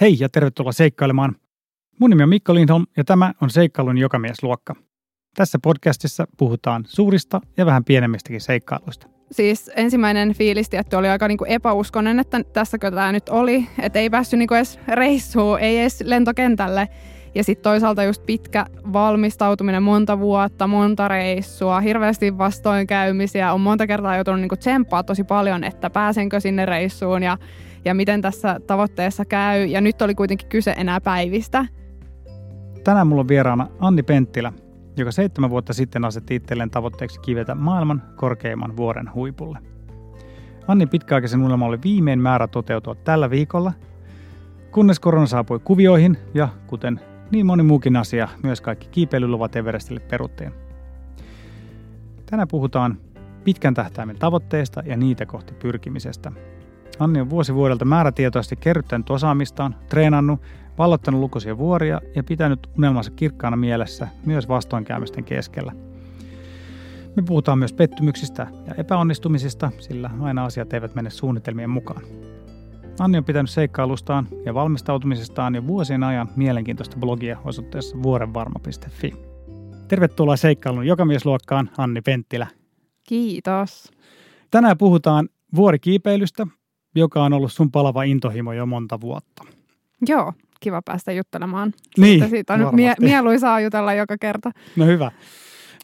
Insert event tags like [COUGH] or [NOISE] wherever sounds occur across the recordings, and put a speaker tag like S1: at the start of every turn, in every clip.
S1: Hei ja tervetuloa seikkailemaan. Mun nimi on Mikko Lindholm ja tämä on Seikkailun jokamiesluokka. Tässä podcastissa puhutaan suurista ja vähän pienemmistäkin seikkailuista.
S2: Siis ensimmäinen fiilis tietty oli aika niinku epäuskonen, että tässäkö tämä nyt oli. Että ei päässyt niinku edes reissuun, ei edes lentokentälle. Ja sitten toisaalta just pitkä valmistautuminen, monta vuotta, monta reissua, hirveästi vastoinkäymisiä. On monta kertaa joutunut niinku tsemppaa tosi paljon, että pääsenkö sinne reissuun ja, ja miten tässä tavoitteessa käy. Ja nyt oli kuitenkin kyse enää päivistä.
S1: Tänään mulla on vieraana Anni Penttilä, joka seitsemän vuotta sitten asetti itselleen tavoitteeksi kivetä maailman korkeimman vuoren huipulle. Anni pitkäaikaisen unelma oli viimein määrä toteutua tällä viikolla, kunnes korona saapui kuvioihin ja kuten niin moni muukin asia, myös kaikki kiipeilyluvat Everestille peruttiin. Tänään puhutaan pitkän tähtäimen tavoitteista ja niitä kohti pyrkimisestä. Anni on vuosi vuodelta määrätietoisesti kerryttänyt osaamistaan, treenannut, vallottanut lukuisia vuoria ja pitänyt unelmansa kirkkaana mielessä myös vastoinkäymisten keskellä. Me puhutaan myös pettymyksistä ja epäonnistumisista, sillä aina asiat eivät mene suunnitelmien mukaan. Anni on pitänyt seikkailustaan ja valmistautumisestaan jo vuosien ajan mielenkiintoista blogia osoitteessa vuorenvarma.fi. Tervetuloa seikkailun jokamiesluokkaan, Anni Penttilä.
S2: Kiitos.
S1: Tänään puhutaan vuorikiipeilystä, joka on ollut sun palava intohimo jo monta vuotta.
S2: Joo, kiva päästä juttelemaan.
S1: Niin,
S2: Siitä, siitä on nyt mie- mieluisaa jutella joka kerta.
S1: No hyvä.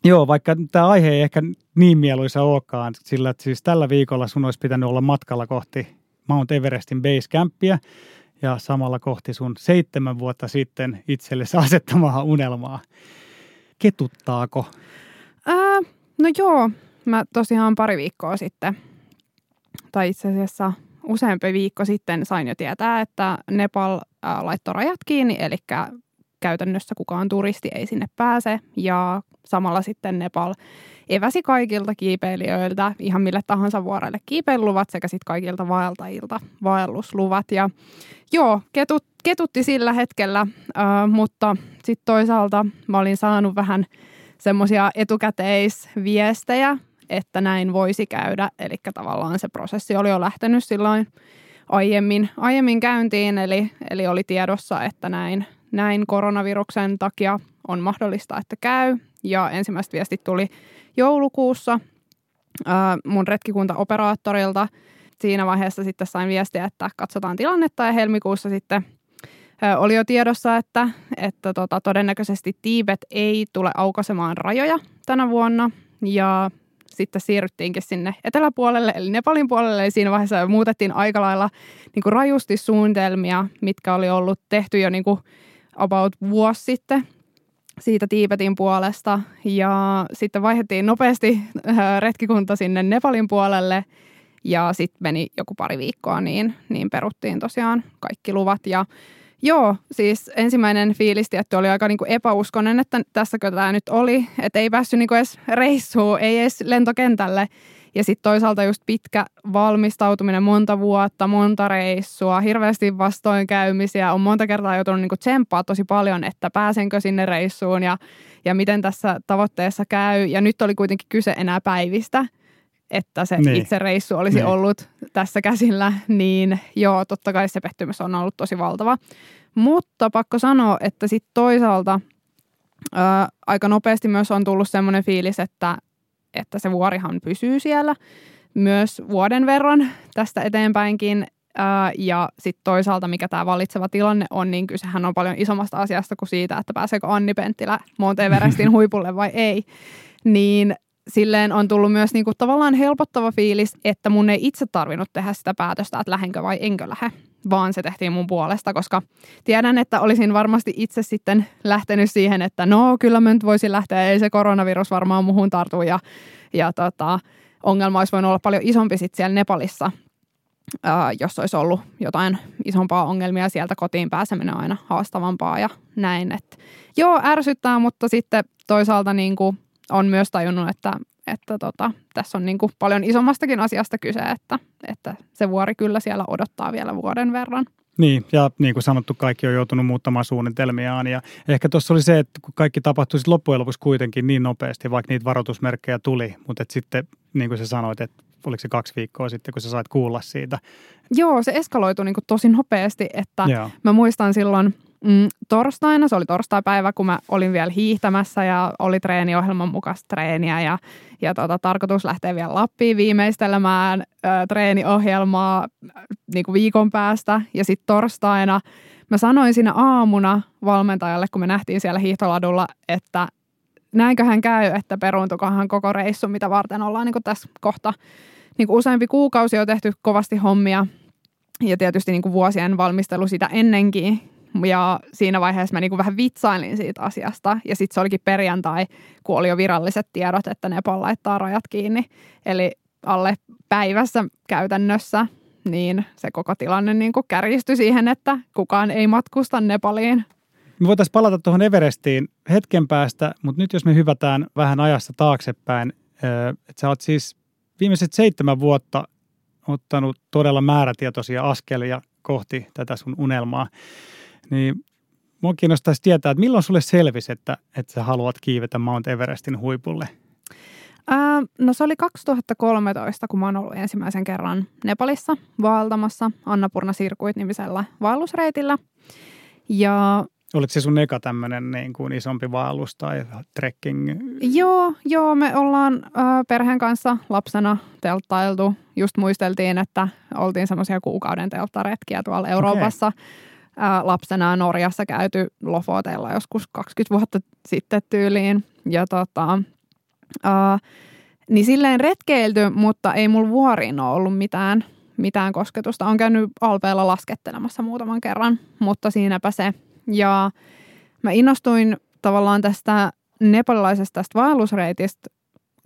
S1: Joo, vaikka tämä aihe ei ehkä niin mieluisa olekaan, sillä että siis tällä viikolla sun olisi pitänyt olla matkalla kohti Mount Everestin base campia ja samalla kohti sun seitsemän vuotta sitten itsellesi asettamaa unelmaa. Ketuttaako?
S2: Ää, no joo, mä tosiaan pari viikkoa sitten, tai itse asiassa useampi viikko sitten sain jo tietää, että Nepal laittoi rajat kiinni, eli käytännössä kukaan turisti ei sinne pääse ja samalla sitten Nepal eväsi kaikilta kiipeilijöiltä ihan mille tahansa vuorelle kiipeilyluvat sekä sitten kaikilta vaeltajilta vaellusluvat. Ja joo, ketut, ketutti sillä hetkellä, äh, mutta sitten toisaalta mä olin saanut vähän semmoisia etukäteisviestejä, että näin voisi käydä. Eli tavallaan se prosessi oli jo lähtenyt silloin aiemmin, aiemmin käyntiin, eli, eli oli tiedossa, että näin, näin koronaviruksen takia on mahdollista, että käy. Ja ensimmäiset viestit tuli joulukuussa äh, mun retkikuntaoperaattorilta. Siinä vaiheessa sitten sain viestiä, että katsotaan tilannetta ja helmikuussa sitten oli jo tiedossa, että, että tota, todennäköisesti Tiibet ei tule aukasemaan rajoja tänä vuonna ja sitten siirryttiinkin sinne eteläpuolelle, eli Nepalin puolelle, eli siinä vaiheessa muutettiin aika lailla niin kuin rajusti suunnitelmia, mitkä oli ollut tehty jo niin kuin about vuosi sitten siitä Tiibetin puolesta. Ja sitten vaihdettiin nopeasti äh, retkikunta sinne Nepalin puolelle. Ja sitten meni joku pari viikkoa, niin, niin peruttiin tosiaan kaikki luvat. Ja Joo, siis ensimmäinen fiilis tietty oli aika niinku epäuskonen, että tässäkö tämä nyt oli, että ei päässyt niinku edes reissuun, ei edes lentokentälle. Ja sitten toisaalta just pitkä valmistautuminen, monta vuotta, monta reissua, hirveästi vastoinkäymisiä. On monta kertaa joutunut niinku tsemppaa tosi paljon, että pääsenkö sinne reissuun ja, ja miten tässä tavoitteessa käy. Ja nyt oli kuitenkin kyse enää päivistä, että se niin. itse reissu olisi niin. ollut tässä käsillä. Niin joo, totta kai se pettymys on ollut tosi valtava. Mutta pakko sanoa, että sitten toisaalta ää, aika nopeasti myös on tullut semmoinen fiilis, että että se vuorihan pysyy siellä myös vuoden verran tästä eteenpäinkin. Ja sitten toisaalta, mikä tämä vallitseva tilanne on, niin kysehän on paljon isommasta asiasta kuin siitä, että pääseekö Anni Penttilä Mount Everestin [LAUGHS] huipulle vai ei. Niin silleen on tullut myös niinku tavallaan helpottava fiilis, että mun ei itse tarvinnut tehdä sitä päätöstä, että lähdenkö vai enkö lähde, vaan se tehtiin mun puolesta, koska tiedän, että olisin varmasti itse sitten lähtenyt siihen, että no kyllä mä nyt voisin lähteä, ei se koronavirus varmaan muhun tartu ja, ja tota, ongelma olisi voinut olla paljon isompi sitten siellä Nepalissa, ää, jos olisi ollut jotain isompaa ongelmia sieltä kotiin pääseminen on aina haastavampaa ja näin. Et, joo, ärsyttää, mutta sitten toisaalta niin kuin on myös tajunnut, että, että tota, tässä on niin kuin paljon isommastakin asiasta kyse, että, että se vuori kyllä siellä odottaa vielä vuoden verran.
S1: Niin, ja niin kuin sanottu, kaikki on joutunut muuttamaan suunnitelmiaan. Ja ehkä tuossa oli se, että kun kaikki tapahtui loppujen lopuksi kuitenkin niin nopeasti, vaikka niitä varoitusmerkkejä tuli, mutta että sitten niin kuin sä sanoit, että oliko se kaksi viikkoa sitten, kun sä sait kuulla siitä?
S2: Joo, se eskaloitui niin kuin tosi nopeasti, että
S1: Joo.
S2: mä muistan silloin mm, torstaina, se oli torstaipäivä, kun mä olin vielä hiihtämässä ja oli treeniohjelman mukaista treeniä ja, ja tota, tarkoitus lähteä vielä Lappiin viimeistelemään ö, treeniohjelmaa niin kuin viikon päästä ja sitten torstaina mä sanoin siinä aamuna valmentajalle, kun me nähtiin siellä hiihtoladulla, että näinköhän käy, että peruuntukohan koko reissu, mitä varten ollaan niin kuin tässä kohta niin kuin useampi kuukausi on tehty kovasti hommia ja tietysti niin kuin vuosien valmistelu sitä ennenkin. Ja siinä vaiheessa mä niin kuin vähän vitsailin siitä asiasta. Ja sitten se olikin perjantai, kun oli jo viralliset tiedot, että Nepal laittaa rajat kiinni. Eli alle päivässä käytännössä, niin se koko tilanne niin kuin kärjistyi siihen, että kukaan ei matkusta Nepaliin.
S1: Me voitaisiin palata tuohon Everestiin hetken päästä, mutta nyt jos me hyvätään vähän ajassa taaksepäin, että sä oot siis viimeiset seitsemän vuotta ottanut todella määrätietoisia askelia kohti tätä sun unelmaa, niin mua kiinnostaisi tietää, että milloin sulle selvisi, että, että sä haluat kiivetä Mount Everestin huipulle?
S2: Ää, no se oli 2013, kun mä oon ollut ensimmäisen kerran Nepalissa vaeltamassa Annapurna Sirkuit nimisellä vaellusreitillä. Ja
S1: Oliko se sun eka tämmöinen niin kuin isompi vaellus tai trekking?
S2: Joo, joo, me ollaan ö, perheen kanssa lapsena telttailtu. Just muisteltiin, että oltiin semmoisia kuukauden telttaretkiä tuolla Euroopassa. Okay. Lapsena Norjassa käyty Lofoteilla joskus 20 vuotta sitten tyyliin. Ja tota, ö, niin silleen retkeilty, mutta ei mulla vuoriin ole ollut mitään, mitään kosketusta. Olen käynyt Alpeella laskettelemassa muutaman kerran, mutta siinäpä se – ja mä innostuin tavallaan tästä nepalilaisesta tästä vaellusreitistä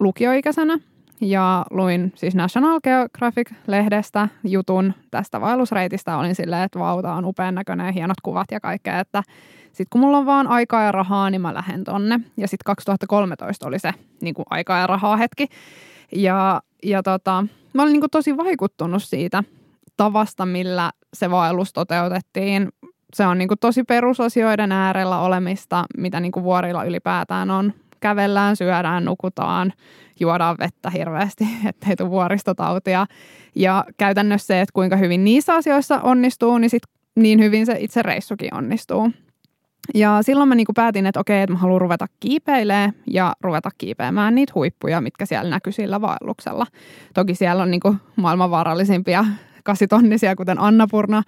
S2: lukioikäisenä ja luin siis National Geographic-lehdestä jutun tästä vaellusreitistä. Olin silleen, että vauta on upean näköinen, hienot kuvat ja kaikkea, että sitten kun mulla on vaan aikaa ja rahaa, niin mä lähden tonne. Ja sitten 2013 oli se niin kuin aikaa ja rahaa hetki. Ja, ja tota, mä olin niin kuin tosi vaikuttunut siitä tavasta, millä se vaellus toteutettiin se on niin kuin tosi perusasioiden äärellä olemista, mitä niin kuin vuorilla ylipäätään on. Kävellään, syödään, nukutaan, juodaan vettä hirveästi, [LAUGHS] ettei tule vuoristotautia. Ja käytännössä se, että kuinka hyvin niissä asioissa onnistuu, niin sit niin hyvin se itse reissukin onnistuu. Ja silloin mä niin kuin päätin, että okei, että mä haluan ruveta kiipeilemään ja ruveta kiipeämään niitä huippuja, mitkä siellä näkyy sillä vaelluksella. Toki siellä on niin kuin maailman vaarallisimpia kasitonnisia, kuten Annapurna.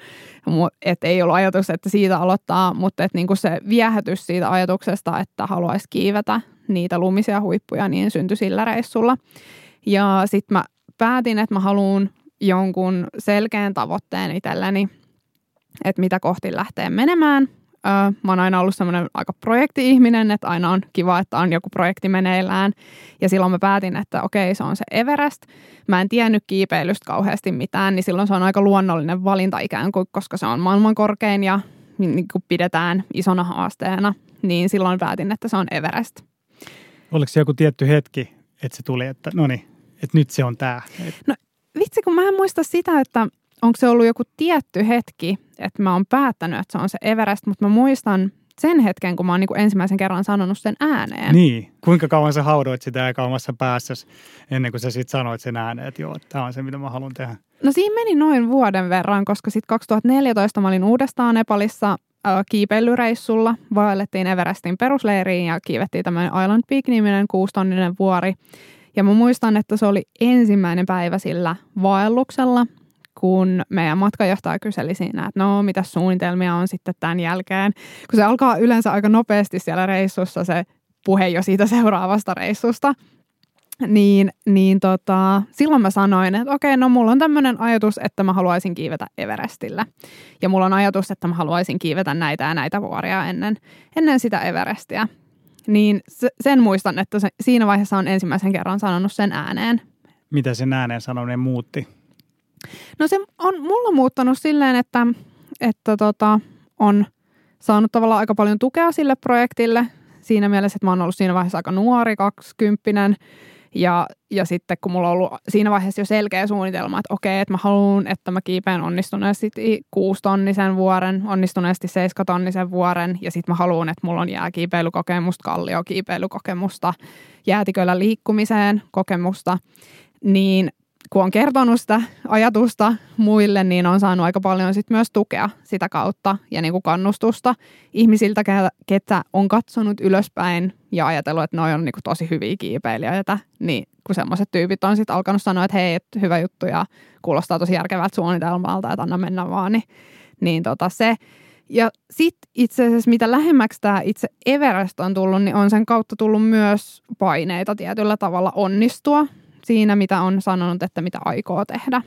S2: Että ei ollut ajatus, että siitä aloittaa, mutta että niinku se viehätys siitä ajatuksesta, että haluaisi kiivetä niitä lumisia huippuja, niin syntyi sillä reissulla. Ja sitten mä päätin, että mä haluan jonkun selkeän tavoitteen itselleni, että mitä kohti lähtee menemään mä oon aina ollut semmoinen aika projekti-ihminen, että aina on kiva, että on joku projekti meneillään. Ja silloin mä päätin, että okei, se on se Everest. Mä en tiennyt kiipeilystä kauheasti mitään, niin silloin se on aika luonnollinen valinta ikään kuin, koska se on maailman korkein ja niin kuin pidetään isona haasteena. Niin silloin päätin, että se on Everest.
S1: Oliko se joku tietty hetki, että se tuli, että no niin, että nyt se on tämä?
S2: No vitsi, kun mä en muista sitä, että onko se ollut joku tietty hetki, että mä oon päättänyt, että se on se Everest, mutta mä muistan sen hetken, kun mä oon niin kuin ensimmäisen kerran sanonut sen ääneen.
S1: Niin, kuinka kauan sä haudoit sitä ja kauemassa päässä ennen kuin sä sitten sanoit sen ääneen, että joo, tämä on se, mitä mä haluan tehdä?
S2: No siinä meni noin vuoden verran, koska sitten 2014 mä olin uudestaan Nepalissa äh, kiipeilyreissulla. Vaellettiin Everestin perusleiriin ja kiivettiin tämmöinen Island Peak-niminen kuustonninen vuori. Ja mä muistan, että se oli ensimmäinen päivä sillä vaelluksella, kun meidän matkajohtaja kyseli siinä, että no mitä suunnitelmia on sitten tämän jälkeen. Kun se alkaa yleensä aika nopeasti siellä reissussa se puhe jo siitä seuraavasta reissusta. Niin, niin tota, silloin mä sanoin, että okei, no mulla on tämmöinen ajatus, että mä haluaisin kiivetä Everestillä. Ja mulla on ajatus, että mä haluaisin kiivetä näitä ja näitä vuoria ennen, ennen sitä Everestiä. Niin sen muistan, että se, siinä vaiheessa on ensimmäisen kerran sanonut sen ääneen.
S1: Mitä sen ääneen sanominen muutti?
S2: No se on mulla muuttanut silleen, että, että tota, on saanut tavallaan aika paljon tukea sille projektille. Siinä mielessä, että mä oon ollut siinä vaiheessa aika nuori, kaksikymppinen. Ja, ja sitten kun mulla on ollut siinä vaiheessa jo selkeä suunnitelma, että okei, että mä haluan, että mä kiipeen onnistuneesti kuustonnisen vuoren, onnistuneesti seiskatonnisen vuoren. Ja sitten mä haluan, että mulla on jääkiipeilykokemusta, kalliokiipeilykokemusta, jäätiköllä liikkumiseen kokemusta, niin kun on kertonut sitä ajatusta muille, niin on saanut aika paljon sit myös tukea sitä kautta ja niin kuin kannustusta ihmisiltä, ketä on katsonut ylöspäin ja ajatellut, että noi on niin kuin tosi hyviä kiipeilijöitä, niin kun semmoiset tyypit on sitten alkanut sanoa, että hei, että hyvä juttu ja kuulostaa tosi järkevältä suunnitelmalta, että anna mennä vaan, niin, niin tota se. Ja sitten itse asiassa mitä lähemmäksi tämä itse Everest on tullut, niin on sen kautta tullut myös paineita tietyllä tavalla onnistua siinä, mitä on sanonut, että mitä aikoo tehdä.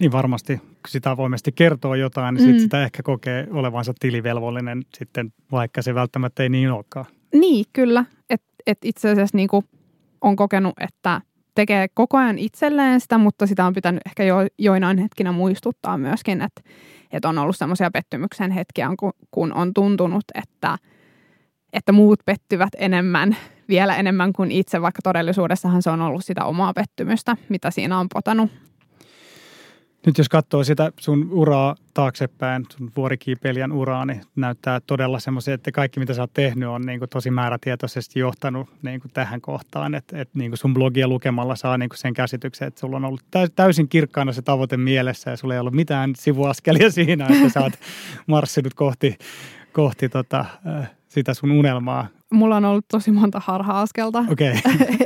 S1: Niin varmasti, sitä voimasti kertoo jotain, niin mm. sit sitä ehkä kokee olevansa tilivelvollinen sitten, vaikka se välttämättä ei niin olekaan.
S2: Niin, kyllä. Että et itse asiassa niin kuin on kokenut, että tekee koko ajan itselleen sitä, mutta sitä on pitänyt ehkä jo, joinain hetkinä muistuttaa myöskin, että, että on ollut semmoisia pettymyksen hetkiä, kun on tuntunut, että, että muut pettyvät enemmän, vielä enemmän kuin itse, vaikka todellisuudessahan se on ollut sitä omaa pettymystä, mitä siinä on potanut
S1: nyt jos katsoo sitä sun uraa taaksepäin, sun vuorikiipeilijän uraa, niin näyttää todella semmoisia, että kaikki mitä sä oot tehnyt on niin kuin tosi määrätietoisesti johtanut niin kuin tähän kohtaan. Että, että niin kuin sun blogia lukemalla saa niin kuin sen käsityksen, että sulla on ollut täysin kirkkaana se tavoite mielessä ja sulla ei ollut mitään sivuaskelia [LAUGHS] siinä, että sä oot marssinut kohti, kohti tota, sitä sun unelmaa.
S2: Mulla on ollut tosi monta harha-askelta.
S1: Okay.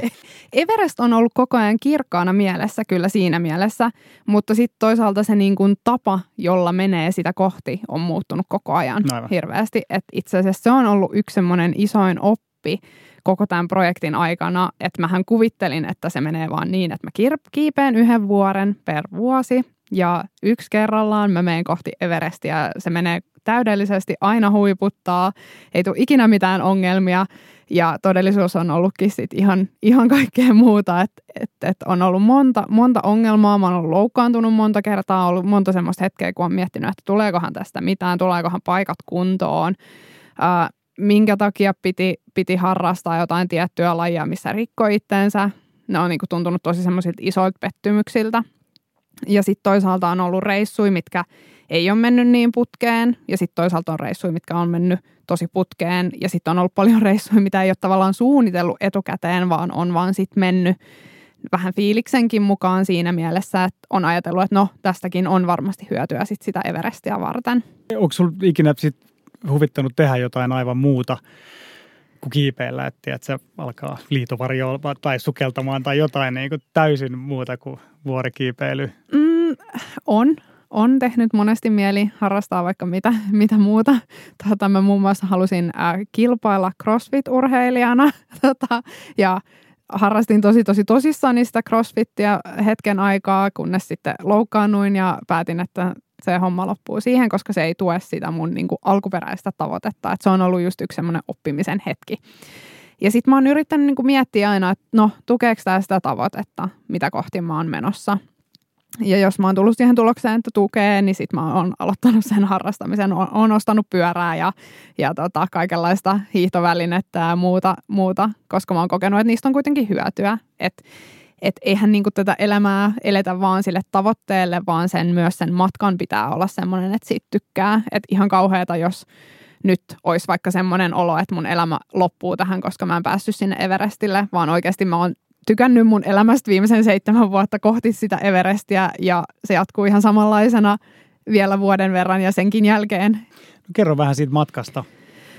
S1: [LAUGHS]
S2: Everest on ollut koko ajan kirkkaana mielessä kyllä siinä mielessä, mutta sitten toisaalta se niin kuin tapa, jolla menee sitä kohti, on muuttunut koko ajan Aivan. hirveästi. Et itse asiassa se on ollut yksi semmoinen isoin oppi koko tämän projektin aikana, että mähän kuvittelin, että se menee vaan niin, että mä kiipeen yhden vuoren per vuosi ja yksi kerrallaan mä menen kohti Everestia. Se menee täydellisesti, aina huiputtaa, ei tule ikinä mitään ongelmia. Ja todellisuus on ollutkin sit ihan, ihan kaikkea muuta, että et, et on ollut monta, monta ongelmaa, mä oon ollut loukkaantunut monta kertaa, ollut monta semmoista hetkeä, kun on miettinyt, että tuleekohan tästä mitään, tuleekohan paikat kuntoon, ää, minkä takia piti, piti harrastaa jotain tiettyä lajia, missä rikkoi itteensä. Ne on niinku tuntunut tosi semmoisilta isoilta pettymyksiltä. Ja sitten toisaalta on ollut reissui, mitkä ei ole mennyt niin putkeen. Ja sitten toisaalta on reissui, mitkä on mennyt tosi putkeen. Ja sitten on ollut paljon [LAUGHS] reissuja, mitä ei ole tavallaan suunnitellut etukäteen, vaan on vaan sitten mennyt vähän fiiliksenkin mukaan siinä mielessä, että on ajatellut, että no tästäkin on varmasti hyötyä sit sitä Everestia varten.
S1: Onko sinulla ikinä sit huvittanut tehdä jotain aivan muuta kuin kiipeillä, että, että se alkaa liitovarjoa tai sukeltamaan tai jotain niin kuin täysin muuta kuin vuorikiipeily?
S2: Mm, on on tehnyt monesti mieli harrastaa vaikka mitä, mitä muuta. Tota, mä muun muassa halusin äh, kilpailla CrossFit-urheilijana [LAUGHS] tota, ja harrastin tosi tosi tosissaan sitä CrossFittia hetken aikaa, kunnes sitten loukkaannuin ja päätin, että se homma loppuu siihen, koska se ei tue sitä mun niin kuin, alkuperäistä tavoitetta. Et se on ollut just yksi semmoinen oppimisen hetki. Ja sitten mä oon yrittänyt niin kuin, miettiä aina, että no, tukeeko tämä sitä tavoitetta, mitä kohti mä oon menossa. Ja jos mä oon tullut siihen tulokseen, että tukee, niin sitten mä oon aloittanut sen harrastamisen. Oon ostanut pyörää ja, ja tota, kaikenlaista hiihtovälinettä ja muuta, muuta, koska mä oon kokenut, että niistä on kuitenkin hyötyä. Että et eihän niinku tätä elämää eletä vaan sille tavoitteelle, vaan sen myös sen matkan pitää olla semmoinen, että siitä tykkää. Että ihan kauheata, jos nyt olisi vaikka semmoinen olo, että mun elämä loppuu tähän, koska mä en päässyt sinne Everestille, vaan oikeasti mä oon tykännyt mun elämästä viimeisen seitsemän vuotta kohti sitä Everestia ja se jatkuu ihan samanlaisena vielä vuoden verran ja senkin jälkeen.
S1: No, kerro vähän siitä matkasta,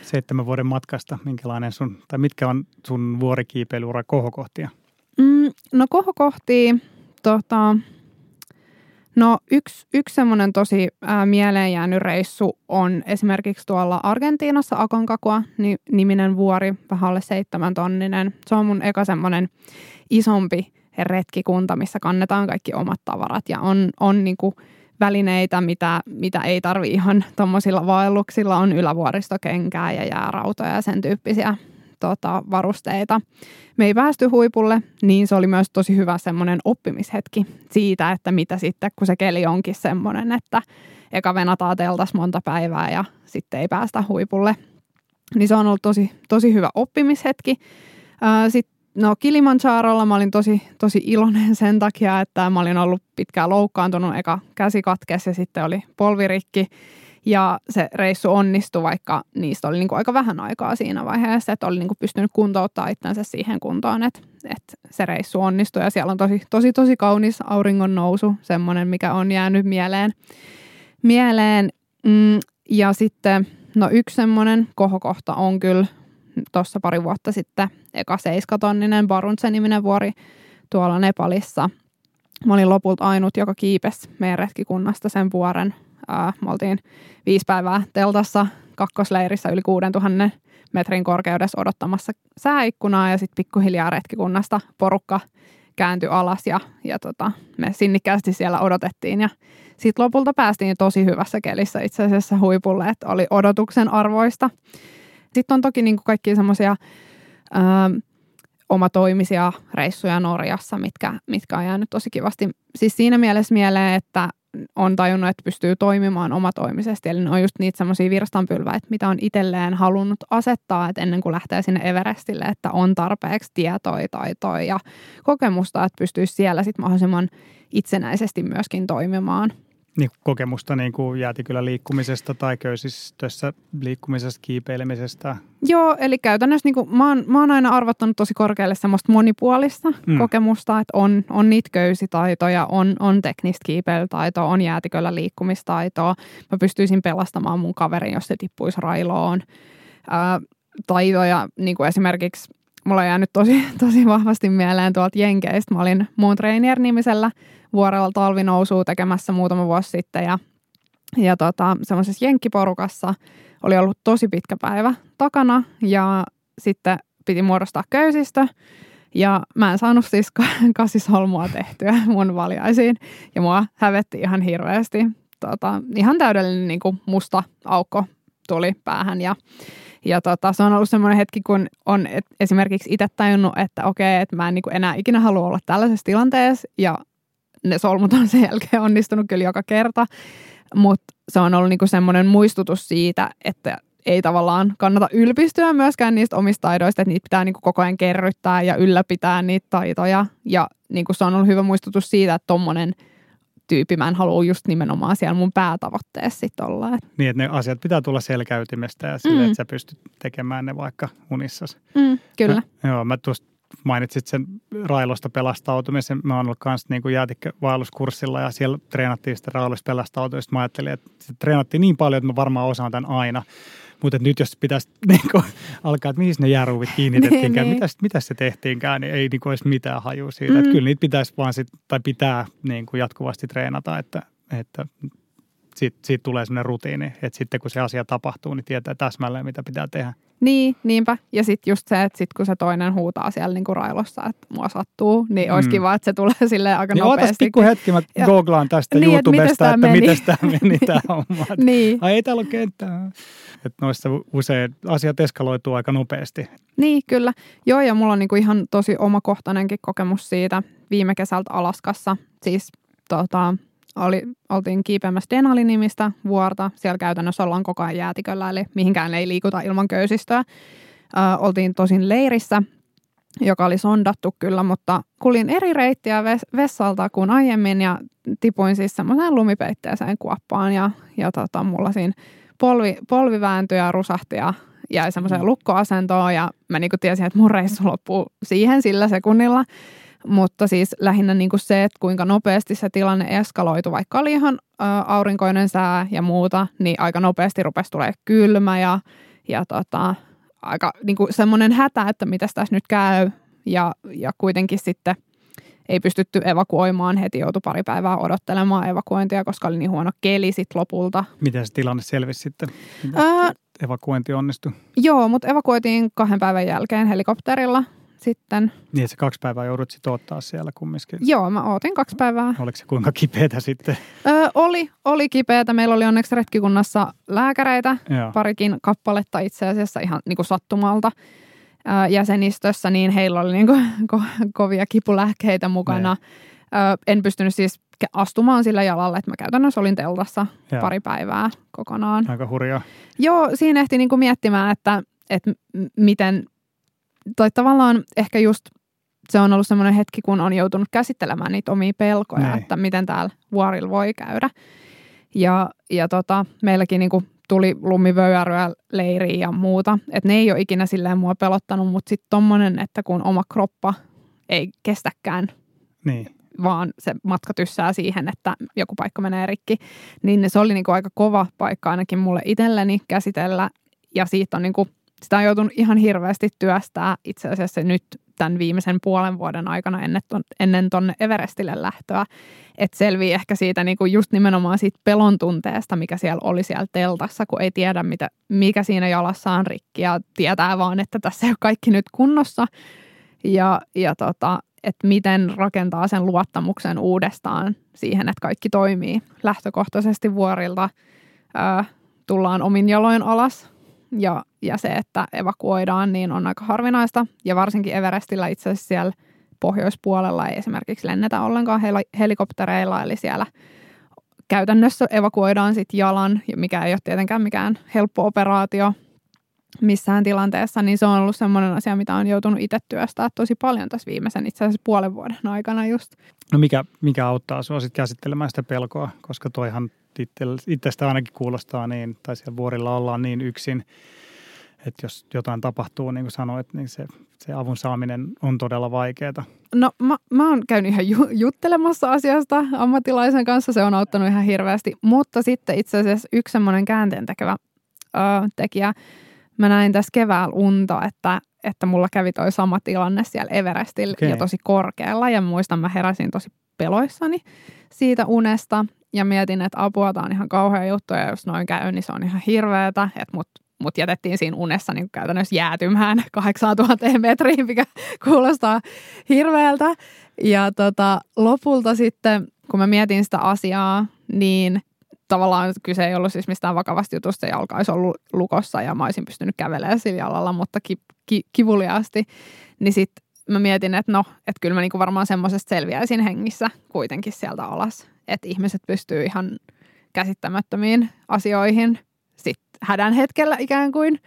S1: seitsemän vuoden matkasta, minkälainen sun, tai mitkä on sun vuorikiipeilyura kohokohtia?
S2: Mm, no kohokohtia, tota, No yksi, yksi semmoinen tosi ää, mieleen jäänyt reissu on esimerkiksi tuolla Argentiinassa Aconcagua niminen vuori, vähän alle seitsemän tonninen. Se on mun eka semmoinen isompi retkikunta, missä kannetaan kaikki omat tavarat ja on, on niinku välineitä, mitä, mitä ei tarvi ihan tuommoisilla vaelluksilla. On ylävuoristokenkää ja jäärautoja ja sen tyyppisiä tota, varusteita. Me ei päästy huipulle, niin se oli myös tosi hyvä semmoinen oppimishetki siitä, että mitä sitten, kun se keli onkin semmoinen, että eka venataan teltas monta päivää ja sitten ei päästä huipulle. Niin se on ollut tosi, tosi hyvä oppimishetki. Sitten No Kilimanjarolla mä olin tosi, tosi iloinen [LAUGHS] sen takia, että mä olin ollut pitkään loukkaantunut, eka käsi katkesi ja sitten oli polvirikki. Ja se reissu onnistui, vaikka niistä oli niin kuin aika vähän aikaa siinä vaiheessa, että oli niin kuin pystynyt kuntouttaa itsensä siihen kuntoon, että, että se reissu onnistui ja siellä on tosi, tosi, tosi kaunis auringon nousu, semmoinen, mikä on jäänyt mieleen. mieleen. Mm, ja sitten, no yksi semmoinen kohokohta on kyllä tuossa pari vuotta sitten eka seiskatonninen Baruntse-niminen vuori tuolla Nepalissa. Mä olin lopulta ainut, joka kiipesi meidän retkikunnasta sen vuoren. Ää, me oltiin viisi päivää teltassa kakkosleirissä yli 6000 metrin korkeudessa odottamassa sääikkunaa ja sitten pikkuhiljaa retkikunnasta porukka kääntyi alas ja, ja tota, me sinnikkäästi siellä odotettiin ja sitten lopulta päästiin tosi hyvässä kelissä itse asiassa huipulle, että oli odotuksen arvoista. Sitten on toki niin kuin kaikki semmoisia omatoimisia reissuja Norjassa, mitkä, mitkä on jäänyt tosi kivasti. Siis siinä mielessä mieleen, että on tajunnut, että pystyy toimimaan omatoimisesti. Eli ne on just niitä semmoisia virstanpylväitä, mitä on itselleen halunnut asettaa, että ennen kuin lähtee sinne Everestille, että on tarpeeksi tietoa, taitoa ja kokemusta, että pystyisi siellä sitten mahdollisimman itsenäisesti myöskin toimimaan
S1: niin kokemusta niin kuin jäätiköllä liikkumisesta tai köysistössä liikkumisesta, kiipeilemisestä?
S2: Joo, eli käytännössä niin kuin, mä, oon, mä oon aina arvottanut tosi korkealle semmoista monipuolista mm. kokemusta, että on, on niitä köysitaitoja, on, on teknistä kiipeilytaitoa, on jäätiköllä liikkumistaitoa. Mä pystyisin pelastamaan mun kaverin, jos se tippuisi railoon. Ää, taitoja, niin kuin esimerkiksi mulla on jäänyt tosi, [LAUGHS] tosi vahvasti mieleen tuolta Jenkeistä. Mä olin Moon Trainier-nimisellä vuorella talvinousua tekemässä muutama vuosi sitten ja, ja tota, semmoisessa jenkkiporukassa oli ollut tosi pitkä päivä takana ja sitten piti muodostaa köysistä ja mä en saanut siis [LAUGHS] kasisolmua tehtyä mun valjaisiin ja mua hävetti ihan hirveästi. Tota, ihan täydellinen niin kuin musta aukko tuli päähän ja ja tota, se on ollut semmoinen hetki, kun on et esimerkiksi itse tajunnut, että okei, että mä en niin enää ikinä halua olla tällaisessa tilanteessa. Ja ne solmut on sen jälkeen onnistunut kyllä joka kerta, mutta se on ollut niinku semmoinen muistutus siitä, että ei tavallaan kannata ylpistyä myöskään niistä omista taidoista, että niitä pitää niinku koko ajan kerryttää ja ylläpitää niitä taitoja. Ja niinku se on ollut hyvä muistutus siitä, että tommonen tyyppi mä en halua just nimenomaan siellä mun päätavoitteessa sitten olla.
S1: Niin, että ne asiat pitää tulla selkäytimestä ja sille, mm. että sä pystyt tekemään ne vaikka unissasi.
S2: Mm, kyllä.
S1: Mä, joo, mä tuosta mainitsit sen railosta pelastautumisen. Mä oon ollut kanssa niin kuin jäätikkövaelluskurssilla ja siellä treenattiin sitä railosta pelastautumista. Mä ajattelin, että se treenattiin niin paljon, että mä varmaan osaan tämän aina. Mutta nyt jos pitäisi [LAUGHS] niin kuin, alkaa, että mihin ne jarruvit kiinnitettiinkään, niin, mitä, niin. mitä se tehtiinkään, niin ei niin kuin edes mitään haju siitä. Mm. Että kyllä niitä pitäisi vaan sit, tai pitää niin kuin jatkuvasti treenata, että, että siitä, siitä tulee sellainen rutiini, että sitten kun se asia tapahtuu, niin tietää täsmälleen, mitä pitää tehdä.
S2: Niin, niinpä. Ja sitten just se, että sit kun se toinen huutaa siellä niinku railossa, että mua sattuu, niin olisi mm. kiva, että se tulee [LAUGHS] silleen aika niin nopeasti.
S1: pikku hetki, mä [LAUGHS] ja, googlaan tästä niin, YouTubesta, että miten tämä meni tämä [LAUGHS] homma. niin. Ai ei täällä ole kenttää. Että noissa usein asiat eskaloituu aika nopeasti.
S2: Niin, kyllä. Joo, ja mulla on niinku ihan tosi omakohtainenkin kokemus siitä viime kesältä Alaskassa. Siis tota, oli, oltiin kiipeämässä Denali-nimistä vuorta. Siellä käytännössä ollaan koko ajan jäätiköllä, eli mihinkään ei liikuta ilman köysistöä. Ö, oltiin tosin leirissä, joka oli sondattu kyllä, mutta kulin eri reittiä vessalta kuin aiemmin ja tipuin siis semmoiseen lumipeitteeseen kuoppaan ja, ja tota, mulla siinä polvi, polvi vääntyi ja rusahti ja jäi semmoiseen mm. lukkoasentoon ja mä niinku tiesin, että mun reissu loppuu siihen sillä sekunnilla. Mutta siis lähinnä niin kuin se, että kuinka nopeasti se tilanne eskaloitu, vaikka oli ihan ä, aurinkoinen sää ja muuta, niin aika nopeasti rupesi tulee kylmä ja, ja tota, aika niin kuin semmoinen hätä, että mitä tässä nyt käy. Ja, ja kuitenkin sitten ei pystytty evakuoimaan heti, joutui pari päivää odottelemaan evakuointia, koska oli niin huono keli sitten lopulta.
S1: Miten se tilanne selvisi sitten? Ää, evakuointi onnistui?
S2: Joo, mutta evakuoitiin kahden päivän jälkeen helikopterilla sitten.
S1: Niin, että se kaksi päivää joudut sitten ottaa siellä kumminkin.
S2: Joo, mä ootin kaksi päivää.
S1: Oliko se kuinka kipeätä sitten?
S2: Öö, oli, oli kipeätä. Meillä oli onneksi retkikunnassa lääkäreitä, Joo. parikin kappaletta itse asiassa ihan niin kuin sattumalta öö, jäsenistössä, niin heillä oli niin kuin, [LAUGHS] ko- kovia kipulähkeitä mukana. Öö, en pystynyt siis astumaan sillä jalalla, että mä käytännössä olin teltassa Joo. pari päivää kokonaan.
S1: Aika hurjaa.
S2: Joo, siinä ehti niin kuin miettimään, että, että miten tai tavallaan ehkä just se on ollut semmoinen hetki, kun on joutunut käsittelemään niitä omia pelkoja, Näin. että miten täällä vuorilla voi käydä. Ja, ja tota, meilläkin niinku tuli lumivöyäryä leiriä ja muuta. Että ne ei ole ikinä silleen mua pelottanut, mutta sitten tommonen, että kun oma kroppa ei kestäkään
S1: Niin.
S2: vaan se matka tyssää siihen, että joku paikka menee rikki. Niin se oli niin kuin aika kova paikka ainakin mulle itselleni käsitellä. Ja siitä on niin kuin, sitä on joutunut ihan hirveästi työstää itse asiassa nyt tämän viimeisen puolen vuoden aikana ennen, tonne Everestille lähtöä. Että selvii ehkä siitä niin kuin just nimenomaan siitä pelon tunteesta, mikä siellä oli siellä teltassa, kun ei tiedä, mitä, mikä siinä jalassa on rikki ja tietää vaan, että tässä ei ole kaikki nyt kunnossa. Ja, ja tota, että miten rakentaa sen luottamuksen uudestaan siihen, että kaikki toimii. Lähtökohtaisesti vuorilta ää, tullaan omin jaloin alas ja, ja se, että evakuoidaan, niin on aika harvinaista. Ja varsinkin Everestillä itse asiassa siellä pohjoispuolella ei esimerkiksi lennetä ollenkaan hel- helikoptereilla, eli siellä käytännössä evakuoidaan sitten jalan, mikä ei ole tietenkään mikään helppo operaatio, missään tilanteessa, niin se on ollut semmoinen asia, mitä on joutunut itse työstää tosi paljon tässä viimeisen itse asiassa puolen vuoden aikana just.
S1: No mikä, mikä auttaa sinua sitten käsittelemään sitä pelkoa, koska toihan itsestä ainakin kuulostaa niin, tai siellä vuorilla ollaan niin yksin, että jos jotain tapahtuu, niin kuin sanoit, niin se, se avun saaminen on todella vaikeaa.
S2: No mä, mä oon käynyt ihan ju- juttelemassa asiasta ammattilaisen kanssa, se on auttanut ihan hirveästi, mutta sitten itse asiassa yksi semmoinen käänteen tekevä ö, tekijä, mä näin tässä keväällä unta, että, että mulla kävi toi sama tilanne siellä Everestillä okay. ja tosi korkealla. Ja muistan, mä heräsin tosi peloissani siitä unesta ja mietin, että apua, tämä on ihan kauhea juttu ja jos noin käy, niin se on ihan hirveetä, että mut, mut jätettiin siinä unessa niin käytännössä jäätymään [LAUGHS] 8000 metriin, mikä [LAUGHS] kuulostaa hirveältä. Ja tota, lopulta sitten, kun mä mietin sitä asiaa, niin – tavallaan kyse ei ollut siis mistään vakavasta jutusta, jalka olisi ollut lukossa ja mä olisin pystynyt kävelemään sillä jalalla, mutta ki, ki, kivuliaasti. Niin sitten mä mietin, että no, että kyllä mä niinku varmaan semmoisesta selviäisin hengissä kuitenkin sieltä alas. Että ihmiset pystyy ihan käsittämättömiin asioihin sit hädän hetkellä ikään kuin.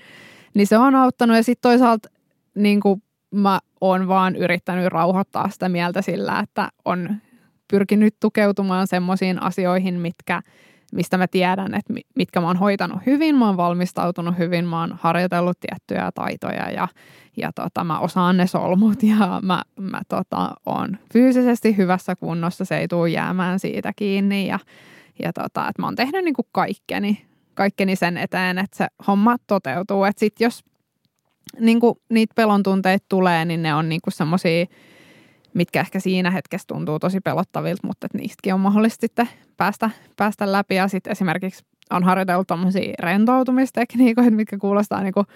S2: Niin se on auttanut ja sitten toisaalta niin kuin mä oon vaan yrittänyt rauhoittaa sitä mieltä sillä, että on pyrkinyt tukeutumaan semmoisiin asioihin, mitkä – mistä mä tiedän, että mitkä mä oon hoitanut hyvin, mä oon valmistautunut hyvin, mä oon harjoitellut tiettyjä taitoja ja, ja tota, mä osaan ne solmut ja mä, mä tota, oon fyysisesti hyvässä kunnossa, se ei tule jäämään siitä kiinni ja, ja tota, että mä oon tehnyt niinku kaikkeni, kaikkeni sen eteen, että se homma toteutuu, että sit jos niinku niitä pelon tunteita tulee, niin ne on niinku semmoisia mitkä ehkä siinä hetkessä tuntuu tosi pelottavilta, mutta että niistäkin on mahdollista sitten päästä, päästä läpi. Ja sitten esimerkiksi on harjoitellut tämmöisiä rentoutumistekniikoita, mitkä kuulostaa niin kuin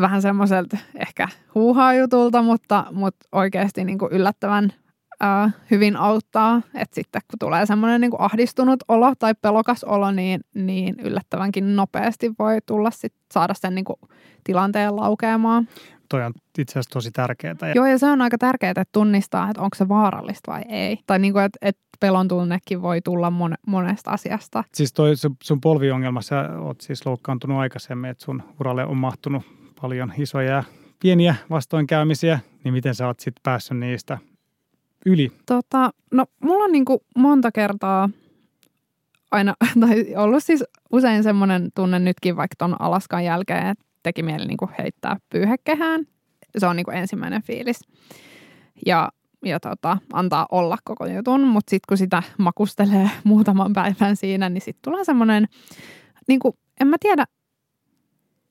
S2: vähän semmoiselta ehkä huuhaa jutulta, mutta, mutta oikeasti niin kuin yllättävän ää, hyvin auttaa. Että sitten kun tulee semmoinen niin ahdistunut olo tai pelokas olo, niin, niin yllättävänkin nopeasti voi tulla sit saada sen niin kuin tilanteen laukeamaan
S1: toi on itse asiassa tosi tärkeää.
S2: Joo, ja se on aika tärkeää, että tunnistaa, että onko se vaarallista vai ei. Tai niin kuin, että, että pelon tunnekin voi tulla mon, monesta asiasta.
S1: Siis toi sun polviongelma, sä oot siis loukkaantunut aikaisemmin, että sun uralle on mahtunut paljon isoja ja pieniä vastoinkäymisiä, niin miten sä oot sitten päässyt niistä yli?
S2: Tota, no mulla on niin kuin monta kertaa aina, [LAUGHS] tai ollut siis usein semmoinen tunne nytkin vaikka ton Alaskan jälkeen, että teki mieli niin kuin heittää pyyhekehään. Se on niin kuin ensimmäinen fiilis. Ja, ja tota, antaa olla koko jutun, mutta sitten kun sitä makustelee [LAUGHS] muutaman päivän siinä, niin sitten tulee semmoinen, niin kuin, en mä tiedä,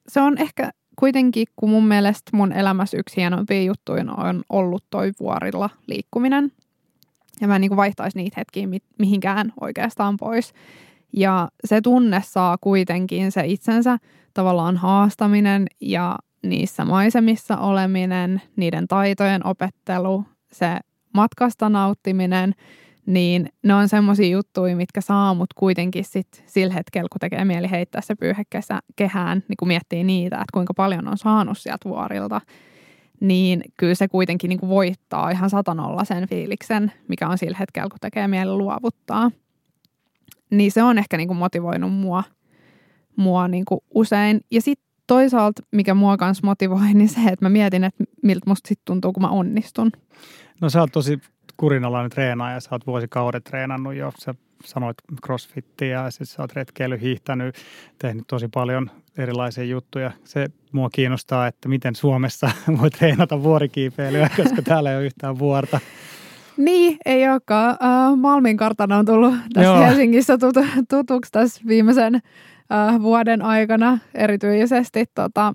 S2: se on ehkä kuitenkin, kun mun mielestä mun elämässä yksi hienoimpia juttuja on ollut toi vuorilla liikkuminen. Ja mä en niin vaihtaisi niitä hetkiä mihinkään oikeastaan pois. Ja se tunne saa kuitenkin se itsensä tavallaan haastaminen ja niissä maisemissa oleminen, niiden taitojen opettelu, se matkasta nauttiminen, niin ne on semmoisia juttuja, mitkä saa mut kuitenkin sit sillä hetkellä, kun tekee mieli heittää se pyyhekesä kehään, niin kun miettii niitä, että kuinka paljon on saanut sieltä vuorilta, niin kyllä se kuitenkin niin voittaa ihan satanolla sen fiiliksen, mikä on sillä hetkellä, kun tekee mieli luovuttaa. Niin se on ehkä niin motivoinut mua – mua niin usein. Ja sitten toisaalta, mikä mua kanssa motivoi, [LAUGHS] niin se, että mä mietin, että miltä musta sitten tuntuu, kun mä onnistun.
S1: No sä oot tosi kurinalainen treenaaja, sä oot vuosikaudet treenannut jo. Sä sanoit crossfittiä ja sitten sä oot retkeily, hiihtänyt, tehnyt tosi paljon erilaisia juttuja. Se mua kiinnostaa, että miten Suomessa [LAUGHS] voi treenata vuorikiipeilyä, koska täällä ei ole yhtään vuorta.
S2: Niin, ei olekaan. Uh, Malmin kartana on tullut tässä Joo. Helsingissä tut, tutuksi tässä viimeisen uh, vuoden aikana erityisesti. Tota,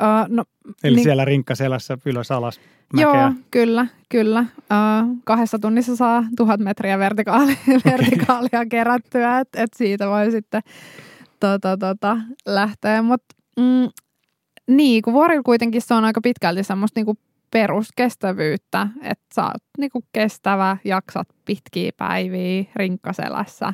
S2: uh,
S1: no, Eli niin, siellä rinkkaselässä ylös alas mäkeä.
S2: Joo, kyllä, kyllä. Uh, kahdessa tunnissa saa tuhat metriä vertikaali, [LAUGHS] okay. vertikaalia kerättyä, että et siitä voi sitten tota, tota, lähteä. Mutta mm, niin, kun vuorilla kuitenkin se on aika pitkälti semmoista niinku peruskestävyyttä, että sä oot niinku kestävä, jaksat pitkiä päiviä rinkkaselässä,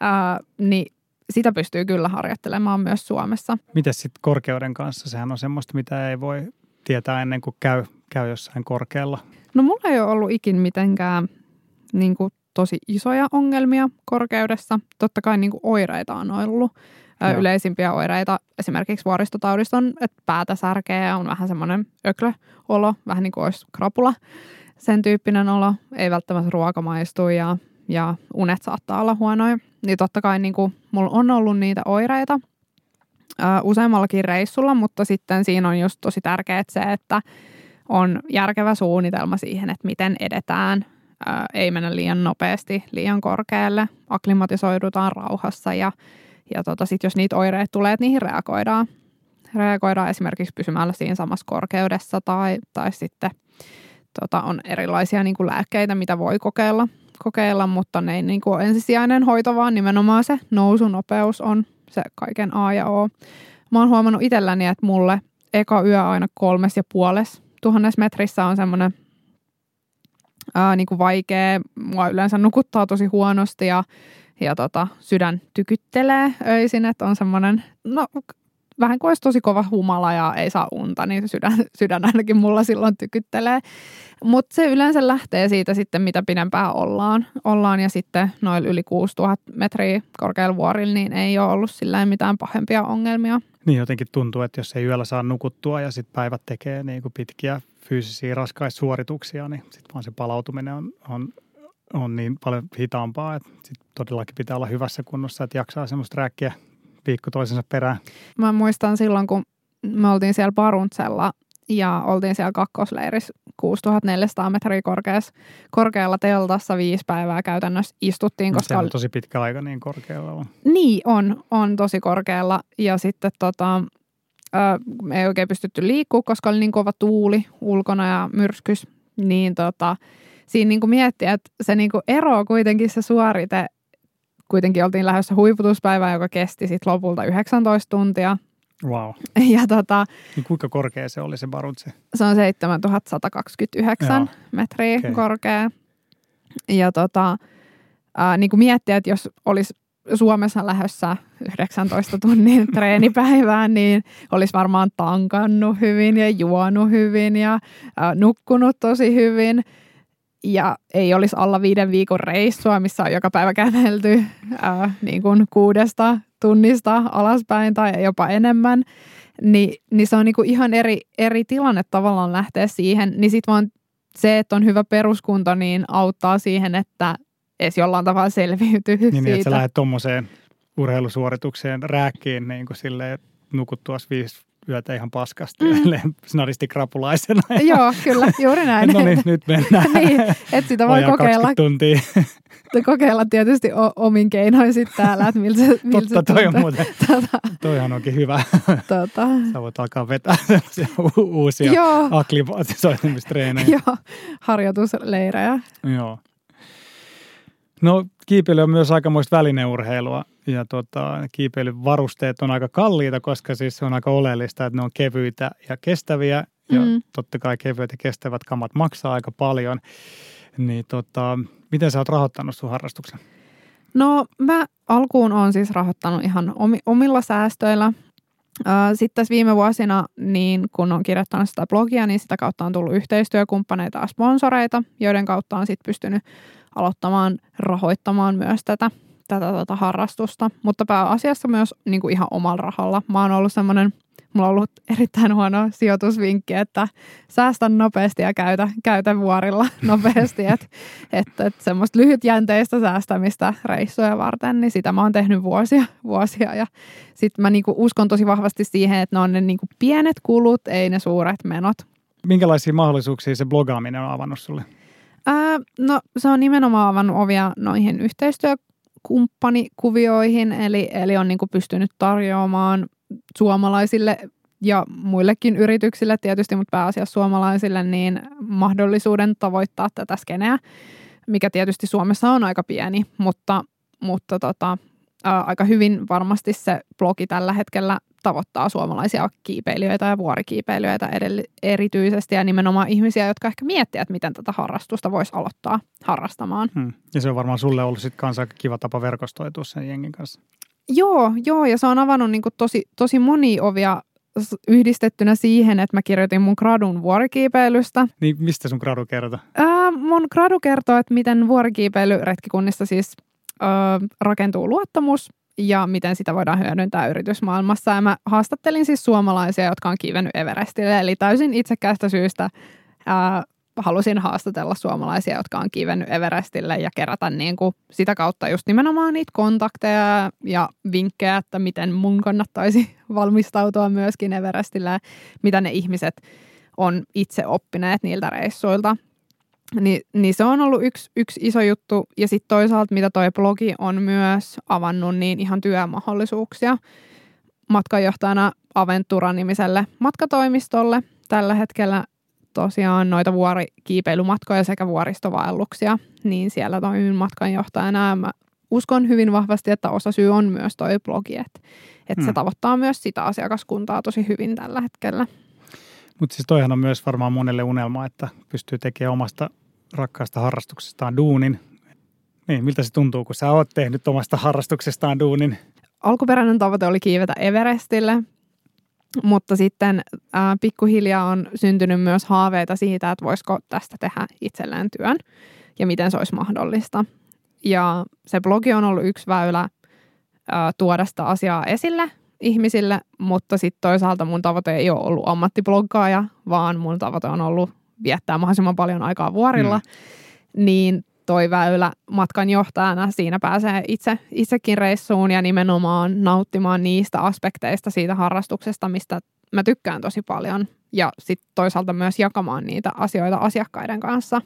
S2: ää, niin sitä pystyy kyllä harjoittelemaan myös Suomessa.
S1: Miten sitten korkeuden kanssa? Sehän on semmoista, mitä ei voi tietää ennen kuin käy, käy jossain korkealla.
S2: No mulla ei ole ollut ikin mitenkään niin kuin, tosi isoja ongelmia korkeudessa. Totta kai niin kuin, oireita on ollut. Joo. Yleisimpiä oireita esimerkiksi vuoristotaudista on, että päätä särkee ja on vähän semmoinen öklöolo, vähän niin kuin olisi krapula. Sen tyyppinen olo, ei välttämättä ruoka maistu ja, ja unet saattaa olla huonoja. Niin totta kai niin kuin, mulla on ollut niitä oireita useammallakin reissulla, mutta sitten siinä on just tosi tärkeää se, että on järkevä suunnitelma siihen, että miten edetään. ei mennä liian nopeasti, liian korkealle, aklimatisoidutaan rauhassa ja ja tota, sitten jos niitä oireita tulee, että niihin reagoidaan. Reagoidaan esimerkiksi pysymällä siinä samassa korkeudessa tai, tai sitten tota, on erilaisia niin kuin lääkkeitä, mitä voi kokeilla, kokeilla mutta ne ei niin kuin ensisijainen hoito, vaan nimenomaan se nousunopeus on se kaiken A ja O. Mä oon huomannut itselläni, että mulle eka yö aina kolmes ja puoles tuhannes metrissä on semmoinen ää, niin kuin vaikea. Mua yleensä nukuttaa tosi huonosti ja ja tota, sydän tykyttelee öisin, että on semmoinen, no vähän kuin olisi tosi kova humala ja ei saa unta, niin sydän, [LAUGHS] sydän ainakin mulla silloin tykyttelee. Mutta se yleensä lähtee siitä sitten, mitä pidempään ollaan. ollaan ja sitten noin yli 6000 metriä korkealla vuorilla, niin ei ole ollut sillä mitään pahempia ongelmia.
S1: Niin jotenkin tuntuu, että jos ei yöllä saa nukuttua ja sitten päivät tekee niin kuin pitkiä fyysisiä raskaisuorituksia, niin sitten vaan se palautuminen on, on on niin paljon hitaampaa, että sit todellakin pitää olla hyvässä kunnossa, että jaksaa semmoista rääkkiä viikko toisensa perään.
S2: Mä muistan silloin, kun me oltiin siellä Paruntsella ja oltiin siellä kakkosleirissä 6400 metriä korkeassa, korkealla teltassa viisi päivää käytännössä istuttiin.
S1: Koska Se on tosi pitkä aika niin korkealla on.
S2: Niin, on, on tosi korkealla. Ja sitten tota, me ei oikein pystytty liikkua, koska oli niin kova tuuli ulkona ja myrskys. Niin tota, siinä niin kuin miettiä, että se niin kuin ero kuitenkin se suorite, kuitenkin oltiin lähdössä huiputuspäivään, joka kesti sitten lopulta 19 tuntia.
S1: Wow. [LAUGHS]
S2: Ja tota,
S1: niin kuinka korkea se oli se Barutse?
S2: Se on 7129 Joo. metriä okay. korkea. Ja tota, ää, niin kuin miettiä, että jos olisi Suomessa lähdössä 19 tunnin [LAUGHS] treenipäivään, niin olisi varmaan tankannut hyvin ja juonut hyvin ja ää, nukkunut tosi hyvin – ja ei olisi alla viiden viikon reissua, missä on joka päivä kävelty ää, niin kuin kuudesta tunnista alaspäin tai jopa enemmän, niin, niin se on niin kuin ihan eri, eri tilanne tavallaan lähteä siihen. Niin sitten vaan se, että on hyvä peruskunto, niin auttaa siihen, että edes jollain tavalla selviytyy niin,
S1: siitä. Niin, että sä lähdet tuommoiseen urheilusuoritukseen rääkkiin niin kuin silleen, nukuttua viisi yötä ihan paskasti mm. snaristi krapulaisena. [LAUGHS]
S2: Joo, kyllä, juuri [LAUGHS] näin.
S1: no niin, nyt mennään. [LAUGHS]
S2: niin, että sitä voi kokeilla.
S1: tuntia.
S2: kokeilla tietysti o- omin keinoin sitten täällä, että miltä, miltä
S1: Totta, toi on muuten, tota, toihan onkin hyvä. Tota. Sä voit alkaa vetää u- uusia akklimatisoitumistreenejä.
S2: Joo, harjoitusleirejä.
S1: Joo. No kiipeily on myös aikamoista välineurheilua ja tota, kiipeilyvarusteet on aika kalliita, koska siis se on aika oleellista, että ne on kevyitä ja kestäviä. Ja mm. totta kai kevyet ja kestävät kamat maksaa aika paljon. Niin tota, miten sä oot rahoittanut sun harrastuksen?
S2: No mä alkuun on siis rahoittanut ihan omilla säästöillä. Sitten tässä viime vuosina, niin kun on kirjoittanut sitä blogia, niin sitä kautta on tullut yhteistyökumppaneita ja sponsoreita, joiden kautta on sitten pystynyt aloittamaan rahoittamaan myös tätä tätä tota harrastusta, mutta pääasiassa myös niin kuin ihan omalla rahalla. Mä oon ollut semmoinen, mulla on ollut erittäin huono sijoitusvinkki, että säästä nopeasti ja käytä, käytä vuorilla [LAUGHS] nopeasti. Että et, et semmoista lyhytjänteistä säästämistä reissuja varten, niin sitä mä oon tehnyt vuosia, vuosia. Ja sitten mä niinku uskon tosi vahvasti siihen, että ne on ne niinku pienet kulut, ei ne suuret menot.
S1: Minkälaisia mahdollisuuksia se blogaaminen on avannut sulle?
S2: Ää, no se on nimenomaan avannut ovia noihin yhteistyökumppanikuvioihin, eli, eli on niinku pystynyt tarjoamaan suomalaisille ja muillekin yrityksille tietysti, mutta pääasiassa suomalaisille, niin mahdollisuuden tavoittaa tätä skeneä, mikä tietysti Suomessa on aika pieni, mutta, mutta tota, ää, aika hyvin varmasti se blogi tällä hetkellä tavoittaa suomalaisia kiipeilijöitä ja vuorikiipeilijöitä erityisesti ja nimenomaan ihmisiä, jotka ehkä miettivät, että miten tätä harrastusta voisi aloittaa harrastamaan. Hmm.
S1: Ja se on varmaan sulle ollut sitten kanssa aika kiva tapa verkostoitua sen jengin kanssa.
S2: Joo, joo ja se on avannut niin tosi, tosi moni ovia yhdistettynä siihen, että mä kirjoitin mun gradun vuorikiipeilystä.
S1: Niin mistä sun gradu kertoo?
S2: Ää, mun gradu kertoo, että miten vuorikiipeily retkikunnissa siis ö, rakentuu luottamus ja miten sitä voidaan hyödyntää yritysmaailmassa. Ja mä haastattelin siis suomalaisia, jotka on kiivennyt Everestille, eli täysin itsekästä syystä ää, halusin haastatella suomalaisia, jotka on kiivennyt Everestille ja kerätä niin kuin sitä kautta just nimenomaan niitä kontakteja ja vinkkejä, että miten mun kannattaisi [LAUGHS] valmistautua myöskin Everestille mitä ne ihmiset on itse oppineet niiltä reissuilta. Ni, niin se on ollut yksi, yksi iso juttu. Ja sitten toisaalta, mitä toi blogi on myös avannut, niin ihan työmahdollisuuksia matkanjohtajana Aventura-nimiselle matkatoimistolle. Tällä hetkellä tosiaan noita vuorikiipeilymatkoja sekä vuoristovaelluksia, niin siellä toimin matkanjohtajana. Ja mä uskon hyvin vahvasti, että osa syy on myös toi blogi, että, että hmm. se tavoittaa myös sitä asiakaskuntaa tosi hyvin tällä hetkellä.
S1: Mutta siis toihan on myös varmaan monelle unelma, että pystyy tekemään omasta rakkaasta harrastuksestaan duunin. Niin, miltä se tuntuu, kun sä oot tehnyt omasta harrastuksestaan duunin?
S2: Alkuperäinen tavoite oli kiivetä Everestille, mutta sitten ää, pikkuhiljaa on syntynyt myös haaveita siitä, että voisiko tästä tehdä itselleen työn ja miten se olisi mahdollista. Ja se blogi on ollut yksi väylä ää, tuoda sitä asiaa esille ihmisille, mutta sitten toisaalta mun tavoite ei ole ollut ammattibloggaaja, vaan mun tavoite on ollut viettää mahdollisimman paljon aikaa vuorilla. Mm. Niin toi väylä matkan johtajana. Siinä pääsee itse, itsekin reissuun ja nimenomaan nauttimaan niistä aspekteista siitä harrastuksesta, mistä mä tykkään tosi paljon. Ja sitten toisaalta myös jakamaan niitä asioita asiakkaiden kanssa.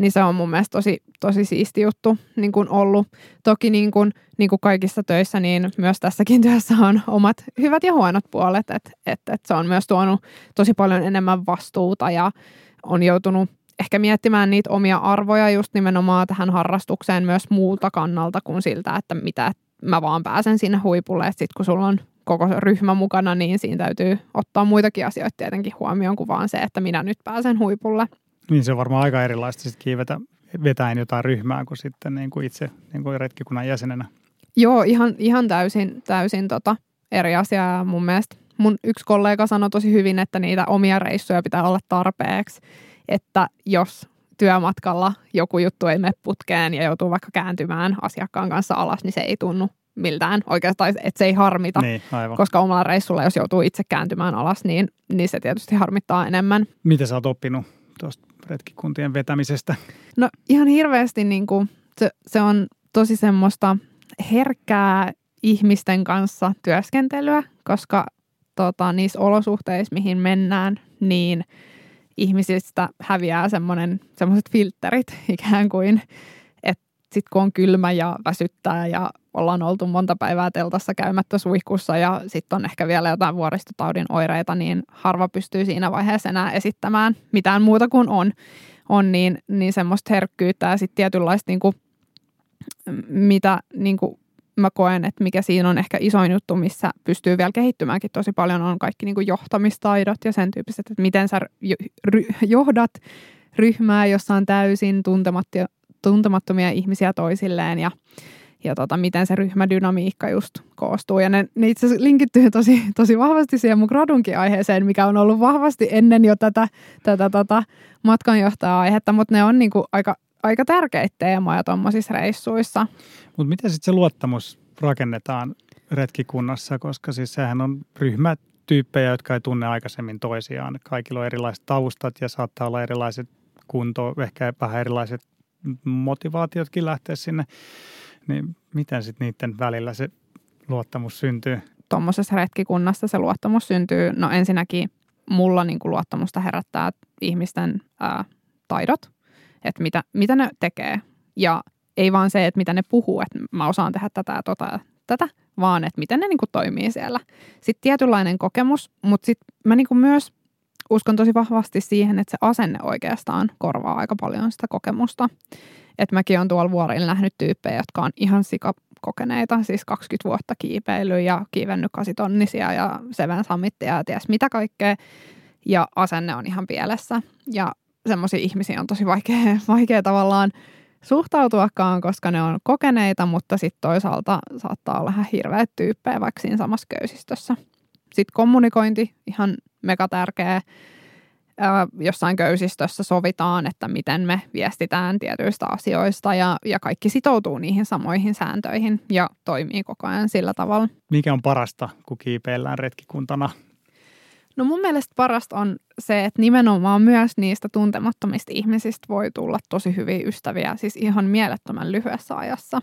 S2: Niin se on mun mielestä tosi, tosi siisti juttu niin kuin ollut. Toki niin kuin, niin kuin kaikissa töissä, niin myös tässäkin [LAUGHS] työssä on omat hyvät ja huonot puolet. Että et, et se on myös tuonut tosi paljon enemmän vastuuta ja on joutunut ehkä miettimään niitä omia arvoja just nimenomaan tähän harrastukseen myös muulta kannalta kuin siltä, että mitä mä vaan pääsen sinne huipulle. Sitten kun sulla on koko ryhmä mukana, niin siinä täytyy ottaa muitakin asioita tietenkin huomioon kuin vaan se, että minä nyt pääsen huipulle.
S1: Niin se on varmaan aika erilaista sitten kiivetä vetäen jotain ryhmää kuin sitten niin kuin itse niin kuin retkikunnan jäsenenä.
S2: Joo, ihan, ihan täysin, täysin tota eri asiaa mun mielestä. Mun yksi kollega sanoi tosi hyvin, että niitä omia reissuja pitää olla tarpeeksi että jos työmatkalla joku juttu ei mene putkeen ja joutuu vaikka kääntymään asiakkaan kanssa alas, niin se ei tunnu miltään oikeastaan, että se ei harmita.
S1: Niin, aivan.
S2: Koska omalla reissulla, jos joutuu itse kääntymään alas, niin, niin se tietysti harmittaa enemmän.
S1: Mitä sä oot oppinut tuosta retkikuntien vetämisestä?
S2: No ihan hirveästi niin kuin, se, se on tosi semmoista herkkää ihmisten kanssa työskentelyä, koska tota, niissä olosuhteissa, mihin mennään, niin – ihmisistä häviää semmoiset filterit [LAUGHS] ikään kuin, sitten kun on kylmä ja väsyttää ja ollaan oltu monta päivää teltassa käymättä suihkussa ja sitten on ehkä vielä jotain vuoristotaudin oireita, niin harva pystyy siinä vaiheessa enää esittämään mitään muuta kuin on, on niin, niin semmoista herkkyyttä ja sitten tietynlaista niin kuin, mitä niin kuin mä koen, että mikä siinä on ehkä isoin juttu, missä pystyy vielä kehittymäänkin tosi paljon, on kaikki niin kuin johtamistaidot ja sen tyyppiset, että miten sä johdat ryhmää, jossa on täysin tuntemattomia ihmisiä toisilleen ja, ja tota, miten se ryhmädynamiikka just koostuu. Ja ne, ne itse asiassa linkittyy tosi, tosi vahvasti siihen mun gradunkin aiheeseen, mikä on ollut vahvasti ennen jo tätä, tätä tota, matkanjohtaja-aihetta, mutta ne on niin kuin aika aika tärkeitä teemoja tuommoisissa reissuissa.
S1: Mutta miten sitten se luottamus rakennetaan retkikunnassa, koska siis sehän on ryhmä tyyppejä, jotka ei tunne aikaisemmin toisiaan. Kaikilla on erilaiset taustat ja saattaa olla erilaiset kunto, ehkä vähän erilaiset motivaatiotkin lähteä sinne. Niin miten sitten niiden välillä se luottamus syntyy?
S2: Tuommoisessa retkikunnassa se luottamus syntyy, no ensinnäkin mulla niin kuin luottamusta herättää ihmisten ää, taidot, että mitä, mitä ne tekee. Ja ei vaan se, että mitä ne puhuu, että mä osaan tehdä tätä ja tota tätä, vaan että miten ne niin kuin toimii siellä. Sitten tietynlainen kokemus, mutta sitten mä niin kuin myös uskon tosi vahvasti siihen, että se asenne oikeastaan korvaa aika paljon sitä kokemusta. Että mäkin olen tuolla vuorilla nähnyt tyyppejä, jotka on ihan sikakokeneita, siis 20 vuotta kiipeilyä ja kiivennyt kasitonnisia ja Seven Summitia ja ties mitä kaikkea. Ja asenne on ihan pielessä. Ja semmoisia ihmisiä on tosi vaikea, [LAUGHS] vaikea tavallaan suhtautuakaan, koska ne on kokeneita, mutta sitten toisaalta saattaa olla ihan hirveät tyyppejä vaikka siinä samassa köysistössä. Sitten kommunikointi, ihan mega tärkeä. Jossain köysistössä sovitaan, että miten me viestitään tietyistä asioista ja, ja kaikki sitoutuu niihin samoihin sääntöihin ja toimii koko ajan sillä tavalla.
S1: Mikä on parasta, kun kiipeillään retkikuntana
S2: No mun mielestä parasta on se, että nimenomaan myös niistä tuntemattomista ihmisistä voi tulla tosi hyviä ystäviä, siis ihan mielettömän lyhyessä ajassa.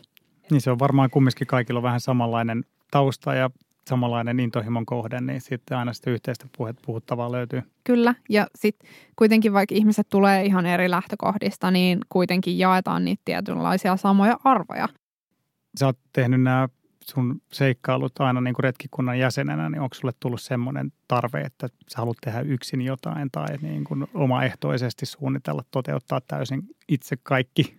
S1: Niin se on varmaan kumminkin kaikilla vähän samanlainen tausta ja samanlainen intohimon kohde, niin sitten aina sitä yhteistä puhuttavaa löytyy.
S2: Kyllä, ja sitten kuitenkin vaikka ihmiset tulee ihan eri lähtökohdista, niin kuitenkin jaetaan niitä tietynlaisia samoja arvoja.
S1: Sä oot tehnyt nämä sun seikkailut aina niin kuin retkikunnan jäsenenä, niin onko sulle tullut semmoinen tarve, että sä haluat tehdä yksin jotain tai niin kuin omaehtoisesti suunnitella, toteuttaa täysin itse kaikki?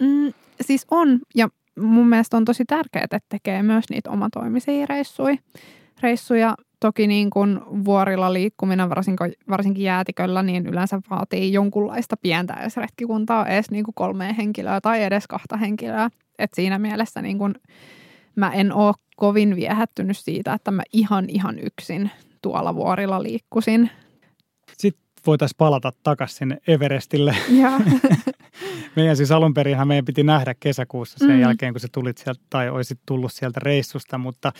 S2: Mm, siis on, ja mun mielestä on tosi tärkeää, että tekee myös niitä omatoimisia reissuja. reissuja. Toki niin kuin vuorilla liikkuminen, varsinkin, varsinkin jäätiköllä, niin yleensä vaatii jonkunlaista pientä edes retkikuntaa, edes niin kuin kolmea henkilöä tai edes kahta henkilöä. Et siinä mielessä niin kuin mä en ole kovin viehättynyt siitä, että mä ihan ihan yksin tuolla vuorilla liikkusin.
S1: Sitten voitaisiin palata takaisin sinne Everestille. [LAUGHS] meidän siis alun perinhän meidän piti nähdä kesäkuussa sen mm. jälkeen, kun se tulit sieltä tai olisit tullut sieltä reissusta, mutta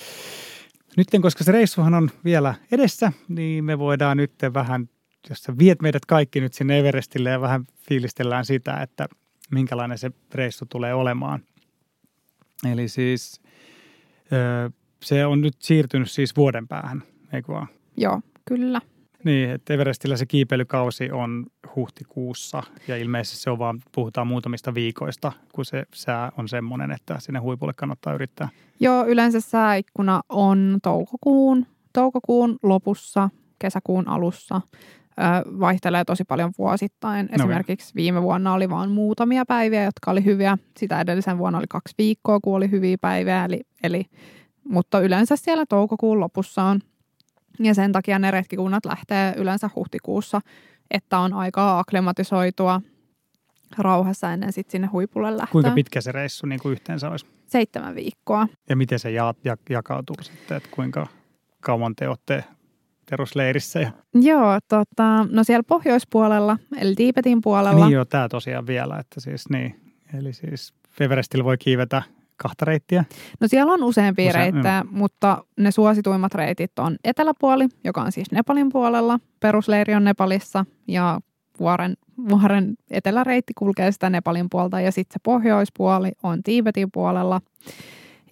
S1: nyt koska se reissuhan on vielä edessä, niin me voidaan nyt vähän, jos sä viet meidät kaikki nyt sinne Everestille ja vähän fiilistellään sitä, että minkälainen se reissu tulee olemaan. Eli siis se on nyt siirtynyt siis vuoden päähän, eikö vaan?
S2: Joo, kyllä.
S1: Niin, että Everestillä se kiipeilykausi on huhtikuussa ja ilmeisesti se on vaan, puhutaan muutamista viikoista, kun se sää on semmoinen, että sinne huipulle kannattaa yrittää.
S2: Joo, yleensä sääikkuna on toukokuun, toukokuun lopussa, kesäkuun alussa. vaihtelee tosi paljon vuosittain. Esimerkiksi no, viime vuonna oli vain muutamia päiviä, jotka oli hyviä. Sitä edellisen vuonna oli kaksi viikkoa, kun oli hyviä päiviä. Eli, eli, mutta yleensä siellä toukokuun lopussa on ja sen takia ne retkikunnat lähtee yleensä huhtikuussa, että on aikaa akklimatisoitua rauhassa ennen sitten sinne huipulle lähtöä.
S1: Kuinka pitkä se reissu niin kuin yhteensä olisi?
S2: Seitsemän viikkoa.
S1: Ja miten se ja, ja, jakautuu sitten, että kuinka kauan te olette perusleirissä? Ja...
S2: Joo, tota, no siellä pohjoispuolella, eli Tiipetin puolella.
S1: Niin joo, tämä tosiaan vielä, että siis niin, eli siis Everestillä voi kiivetä kahta reittiä?
S2: No siellä on useampia Use- reittejä, mm. mutta ne suosituimmat reitit on eteläpuoli, joka on siis Nepalin puolella. Perusleiri on Nepalissa ja vuoren, vuoren eteläreitti kulkee sitä Nepalin puolta ja sitten se pohjoispuoli on Tiibetin puolella.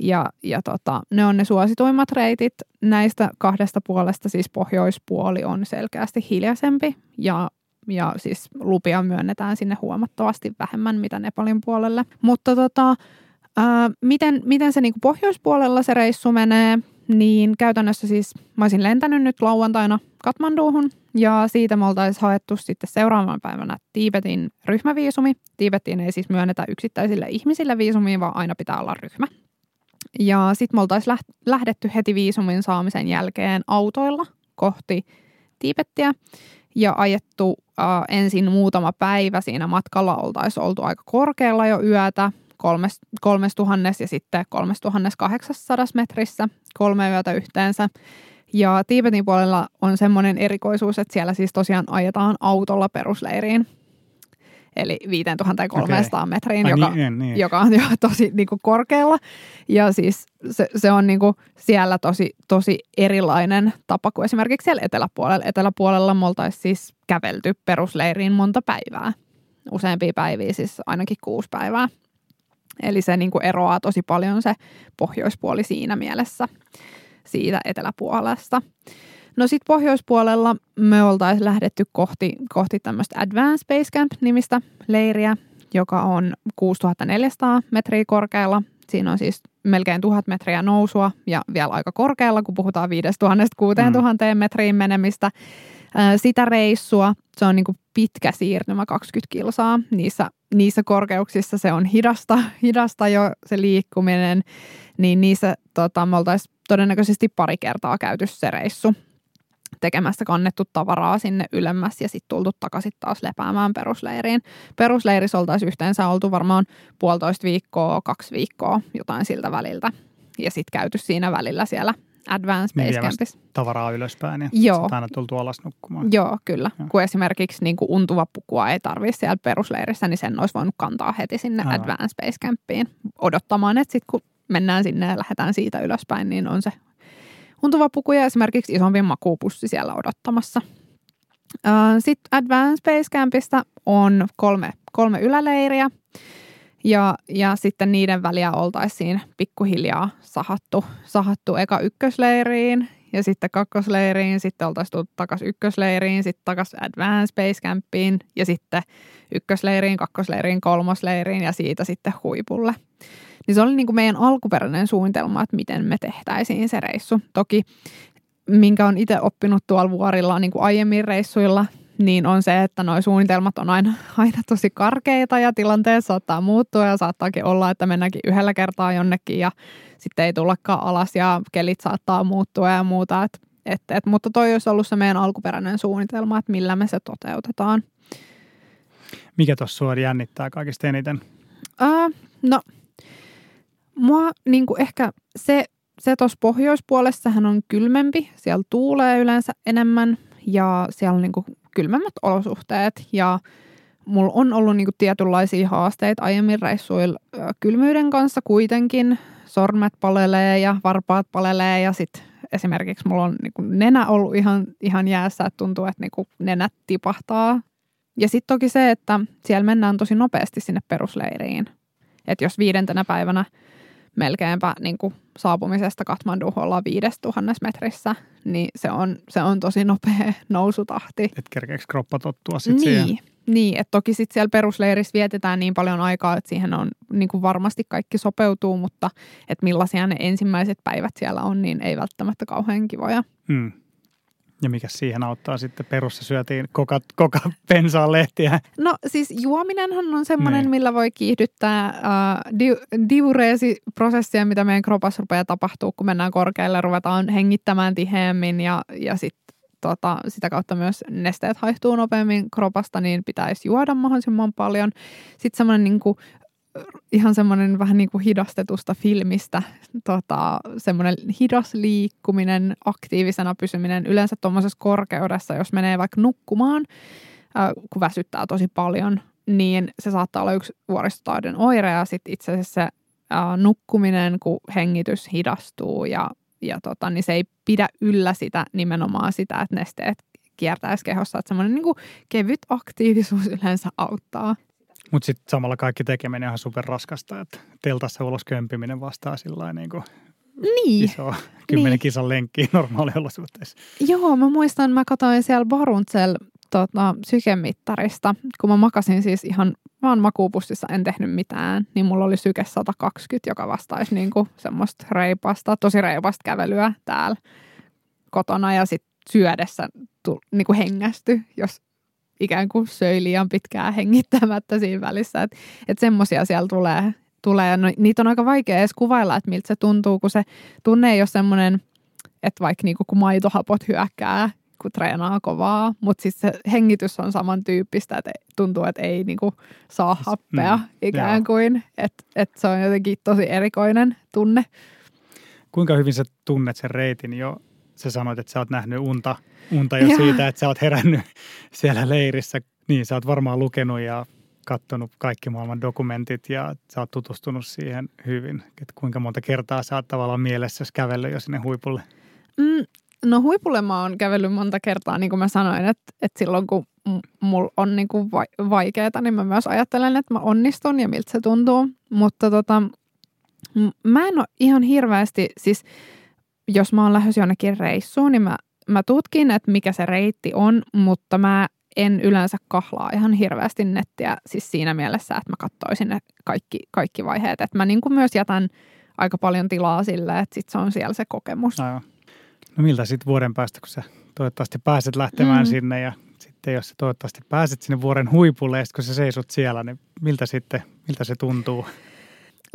S2: Ja, ja tota, ne on ne suosituimmat reitit. Näistä kahdesta puolesta siis pohjoispuoli on selkeästi hiljaisempi ja ja siis lupia myönnetään sinne huomattavasti vähemmän mitä Nepalin puolelle. Mutta tota, Miten, miten se niinku pohjoispuolella se reissu menee, niin käytännössä siis mä olisin lentänyt nyt lauantaina Katmanduuhun ja siitä me oltaisiin haettu sitten seuraavana päivänä Tiibetin ryhmäviisumi. Tiibetiin ei siis myönnetä yksittäisille ihmisille viisumia, vaan aina pitää olla ryhmä. Ja sitten me oltaisiin lähdetty heti viisumin saamisen jälkeen autoilla kohti Tiibettiä ja ajettu äh, ensin muutama päivä siinä matkalla. Oltaisiin oltu aika korkealla jo yötä kolmes, tuhannes ja sitten 3800 metrissä kolme yötä yhteensä. Ja Tiibetin puolella on semmoinen erikoisuus, että siellä siis tosiaan ajetaan autolla perusleiriin. eli 5300 okay. metriin,
S1: Ai
S2: joka,
S1: niin, niin.
S2: joka on jo [LAUGHS] tosi niin kuin korkealla. Ja siis se, se on niin kuin siellä tosi, tosi erilainen tapa kuin esimerkiksi siellä eteläpuolella. Eteläpuolella me oltaisiin siis kävelty perusleiriin monta päivää. Useampia päiviä, siis ainakin kuusi päivää. Eli se niin kuin eroaa tosi paljon se pohjoispuoli siinä mielessä siitä eteläpuolesta. No sitten pohjoispuolella me oltaisiin lähdetty kohti, kohti tämmöistä Advanced Base Camp-nimistä leiriä, joka on 6400 metriä korkealla. Siinä on siis melkein 1000 metriä nousua ja vielä aika korkealla, kun puhutaan 5000-6000 mm. metriin menemistä. Sitä reissua, se on niin kuin pitkä siirtymä, 20 kilsaa. Niissä, niissä korkeuksissa se on hidasta, [LAUGHS] hidasta jo se liikkuminen, niin niissä tota, me oltaisiin todennäköisesti pari kertaa käyty se reissu tekemässä kannettu tavaraa sinne ylemmäs ja sitten tultu takaisin taas lepäämään perusleiriin. Perusleirissä oltaisiin yhteensä oltu varmaan puolitoista viikkoa, kaksi viikkoa, jotain siltä väliltä. Ja sitten käyty siinä välillä siellä Advanced Base Campissa.
S1: tavaraa ylöspäin ja
S2: Joo.
S1: aina tultu alas nukkumaan.
S2: Joo, kyllä. Joo. Kun esimerkiksi niin kuin untuva pukua ei tarvitse siellä perusleirissä, niin sen olisi voinut kantaa heti sinne Aivan. Advanced Base Campiin odottamaan, että sitten kun mennään sinne ja lähdetään siitä ylöspäin, niin on se untuva puku ja esimerkiksi isompi makuupussi siellä odottamassa. Sitten Advanced Base Campista on kolme, kolme yläleiriä ja, ja sitten niiden väliä oltaisiin pikkuhiljaa sahattu, sahattu eka ykkösleiriin ja sitten kakkosleiriin, sitten oltaisiin tullut takaisin ykkösleiriin, sitten takaisin Advanced Base Campiin ja sitten ykkösleiriin, kakkosleiriin, kolmosleiriin ja siitä sitten huipulle. Niin se oli niin kuin meidän alkuperäinen suunnitelma, että miten me tehtäisiin se reissu. Toki minkä on itse oppinut tuolla vuorilla niin kuin aiemmin reissuilla, niin on se, että nuo suunnitelmat on aina, aina tosi karkeita ja tilanteet saattaa muuttua ja saattaakin olla, että mennäänkin yhdellä kertaa jonnekin ja sitten ei tullakaan alas ja kelit saattaa muuttua ja muuta. Et, et, et, mutta toi olisi ollut se meidän alkuperäinen suunnitelma, että millä me se toteutetaan.
S1: Mikä tuossa sua jännittää kaikista eniten?
S2: Uh, no Mua niin ehkä se, se tuossa pohjoispuolessahan on kylmempi. Siellä tuulee yleensä enemmän ja siellä on niin kylmemmät olosuhteet ja mulla on ollut niin kuin tietynlaisia haasteita aiemmin reissuilla kylmyyden kanssa kuitenkin. Sormet palelee ja varpaat palelee ja sitten esimerkiksi mulla on niin kuin nenä ollut ihan, ihan jäässä, että tuntuu, että niin kuin nenät tipahtaa. Ja sitten toki se, että siellä mennään tosi nopeasti sinne perusleiriin. Että jos viidentenä päivänä – melkeinpä niin kuin saapumisesta Katmanduun ollaan 5000 metrissä, niin se on, se on tosi nopea nousutahti.
S1: Et kerkeekö kroppa tottua sitten
S2: niin,
S1: siihen?
S2: Niin, että toki sitten siellä perusleirissä vietetään niin paljon aikaa, että siihen on niin kuin varmasti kaikki sopeutuu, mutta että millaisia ne ensimmäiset päivät siellä on, niin ei välttämättä kauhean kivoja.
S1: Hmm. Ja mikä siihen auttaa sitten? Perussa syötiin koka, koka pensaan lehtiä.
S2: No siis juominenhan on semmoinen, niin. millä voi kiihdyttää uh, di, diureesiprosessia, mitä meidän kropassa rupeaa tapahtuu, kun mennään korkealle, ruvetaan hengittämään tiheämmin ja, ja sitten tota, sitä kautta myös nesteet haihtuu nopeammin kropasta, niin pitäisi juoda mahdollisimman paljon. Sitten semmoinen niin kuin ihan semmoinen vähän niin kuin hidastetusta filmistä, tota, semmoinen hidas liikkuminen, aktiivisena pysyminen yleensä tuommoisessa korkeudessa, jos menee vaikka nukkumaan, äh, kun väsyttää tosi paljon, niin se saattaa olla yksi vuoristotaudin oire ja sitten itse asiassa se äh, nukkuminen, kun hengitys hidastuu ja, ja tota, niin se ei pidä yllä sitä nimenomaan sitä, että nesteet kiertäisi kehossa, että semmoinen niin kevyt aktiivisuus yleensä auttaa.
S1: Mutta sitten samalla kaikki tekeminen on ihan superraskasta, että teltassa ulos kömpiminen vastaa sillä niin kuin
S2: niin.
S1: iso kymmenen niin. kisan lenkki [LAUGHS] normaaliolosuhteissa.
S2: Joo, mä muistan, mä katsoin siellä Baruntsel tota, sykemittarista, kun mä makasin siis ihan vaan makuupussissa, en tehnyt mitään, niin mulla oli syke 120, joka vastaisi niin kuin semmoista reipasta, tosi reipasta kävelyä täällä kotona ja sitten syödessä tu, niin kuin hengästy, jos ikään kuin söi liian pitkään hengittämättä siinä välissä. Että et semmoisia siellä tulee. tulee. No, niitä on aika vaikea edes kuvailla, että miltä se tuntuu, kun se tunne ei ole semmoinen, että vaikka niinku, kun maitohapot hyökkää, kun treenaa kovaa, mutta sitten se hengitys on samantyyppistä, että tuntuu, että ei niinku saa siis, happea mm, ikään kuin. Että et se on jotenkin tosi erikoinen tunne.
S1: Kuinka hyvin sä tunnet sen reitin jo sä sanoit, että sä oot nähnyt unta, unta jo siitä, että sä oot herännyt [LAUGHS] siellä leirissä. Niin, sä oot varmaan lukenut ja katsonut kaikki maailman dokumentit ja sä oot tutustunut siihen hyvin. Että kuinka monta kertaa sä oot tavallaan mielessä kävellyt jo sinne huipulle?
S2: Mm, no huipulle mä oon kävellyt monta kertaa, niin kuin mä sanoin, että, että silloin kun mulla on niin kuin vaikeaa, niin mä myös ajattelen, että mä onnistun ja miltä se tuntuu. Mutta tota, mä en ole ihan hirveästi, siis jos mä oon lähdössä jonnekin reissuun, niin mä, mä tutkin, että mikä se reitti on, mutta mä en yleensä kahlaa ihan hirveästi nettiä siis siinä mielessä, että mä katsoisin ne kaikki, kaikki vaiheet. Että mä niin kuin myös jätän aika paljon tilaa sille, että sit se on siellä se kokemus.
S1: Aivan. No miltä sitten vuoden päästä, kun sä toivottavasti pääset lähtemään mm. sinne ja sitten jos sä toivottavasti pääset sinne vuoren huipulle ja kun sä seisot siellä, niin miltä sitten, miltä se tuntuu?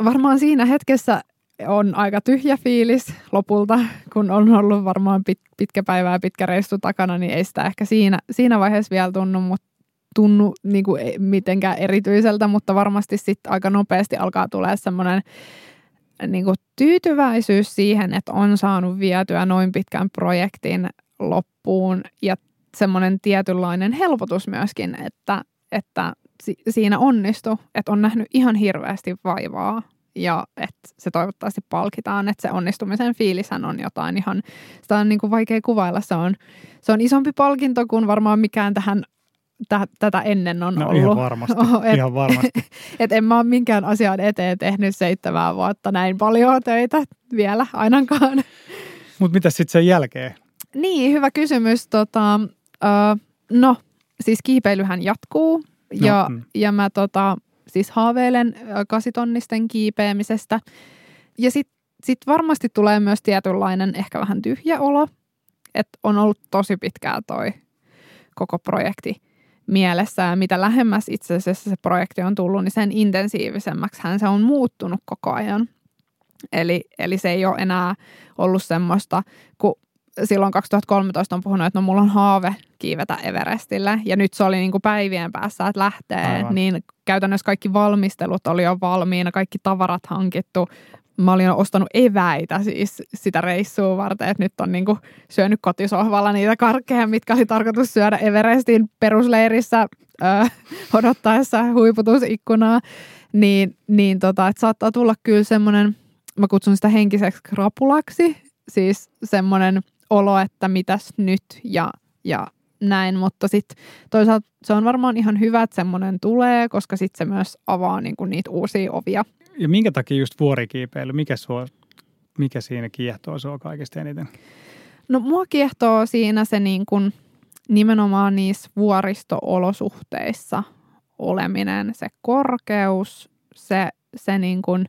S2: Varmaan siinä hetkessä on aika tyhjä fiilis lopulta, kun on ollut varmaan pit, pitkä päivä ja pitkä reissu takana, niin ei sitä ehkä siinä, siinä vaiheessa vielä tunnu, mutta tunnu niin kuin mitenkään erityiseltä, mutta varmasti sitten aika nopeasti alkaa tulee semmoinen niin tyytyväisyys siihen, että on saanut vietyä noin pitkän projektin loppuun ja semmoinen tietynlainen helpotus myöskin, että, että siinä onnistu, että on nähnyt ihan hirveästi vaivaa ja että se toivottavasti palkitaan, että se onnistumisen fiilishän on jotain ihan, sitä on niin kuin vaikea kuvailla, se on, se on isompi palkinto kuin varmaan mikään tähän tä, tätä ennen on no, ollut.
S1: Ihan varmasti, oh, [LAUGHS] et, ihan varmasti. [LAUGHS]
S2: et en mä ole minkään asian eteen tehnyt seitsemää vuotta näin paljon töitä vielä ainakaan. [LAUGHS]
S1: Mutta mitä sitten sen jälkeen?
S2: Niin, hyvä kysymys. Tota, uh, no, siis kiipeilyhän jatkuu no, ja, mm. ja mä tota, siis haaveilen kasitonnisten kiipeämisestä. Ja sitten sit varmasti tulee myös tietynlainen ehkä vähän tyhjä olo, että on ollut tosi pitkää toi koko projekti mielessä ja mitä lähemmäs itse asiassa se projekti on tullut, niin sen intensiivisemmäksi hän se on muuttunut koko ajan. Eli, eli se ei ole enää ollut semmoista, kun silloin 2013 on puhunut, että no mulla on haave kiivetä Everestille ja nyt se oli niin kuin päivien päässä, että lähtee, Aivan. niin käytännössä kaikki valmistelut oli jo valmiina, kaikki tavarat hankittu. Mä olin ostanut eväitä siis sitä reissua varten, että nyt on niin kuin syönyt kotisohvalla niitä karkkeja, mitkä oli tarkoitus syödä Everestin perusleirissä öö, odottaessa huiputusikkunaa. Niin, niin tota, että saattaa tulla kyllä semmoinen, mä kutsun sitä henkiseksi krapulaksi, siis semmoinen – olo, että mitäs nyt ja, ja näin, mutta sitten toisaalta se on varmaan ihan hyvä, että semmoinen tulee, koska sitten se myös avaa niinku niitä uusia ovia.
S1: Ja minkä takia just vuorikiipeily, mikä, sua, mikä siinä kiehtoo sua kaikista eniten?
S2: No mua kiehtoo siinä se niin kuin nimenomaan niissä vuoristo-olosuhteissa oleminen, se korkeus, se, se niin kuin,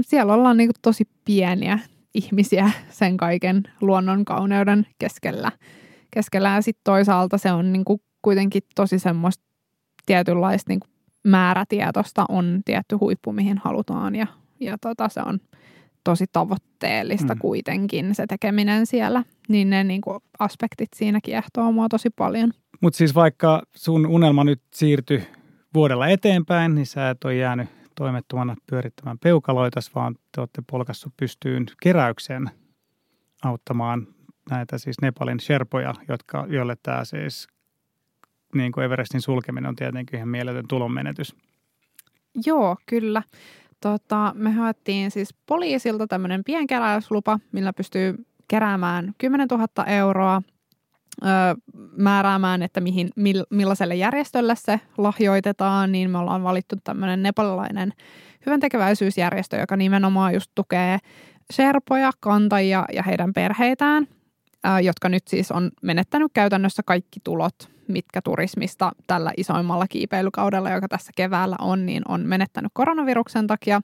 S2: siellä ollaan niin tosi pieniä ihmisiä sen kaiken luonnon kauneuden keskellä. keskellä. Ja sitten toisaalta se on niinku kuitenkin tosi semmoista tietynlaista niinku määrätietosta on tietty huippu, mihin halutaan ja, ja tota, se on tosi tavoitteellista mm. kuitenkin se tekeminen siellä, niin ne niinku aspektit siinä kiehtoo mua tosi paljon.
S1: Mutta siis vaikka sun unelma nyt siirtyi vuodella eteenpäin, niin sä et ole jäänyt toimettomana pyörittämään peukaloita, vaan te olette polkassut pystyyn keräyksen auttamaan näitä siis Nepalin sherpoja, jotka, joille tämä siis niin kuin Everestin sulkeminen on tietenkin ihan mieletön tulonmenetys.
S2: Joo, kyllä. Tota, me haettiin siis poliisilta tämmöinen pienkeräyslupa, millä pystyy keräämään 10 000 euroa määräämään, että mihin, millaiselle järjestölle se lahjoitetaan, niin me ollaan valittu tämmöinen nepalilainen hyväntekeväisyysjärjestö, joka nimenomaan just tukee serpoja, kantajia ja heidän perheitään, jotka nyt siis on menettänyt käytännössä kaikki tulot, mitkä turismista tällä isoimmalla kiipeilykaudella, joka tässä keväällä on, niin on menettänyt koronaviruksen takia.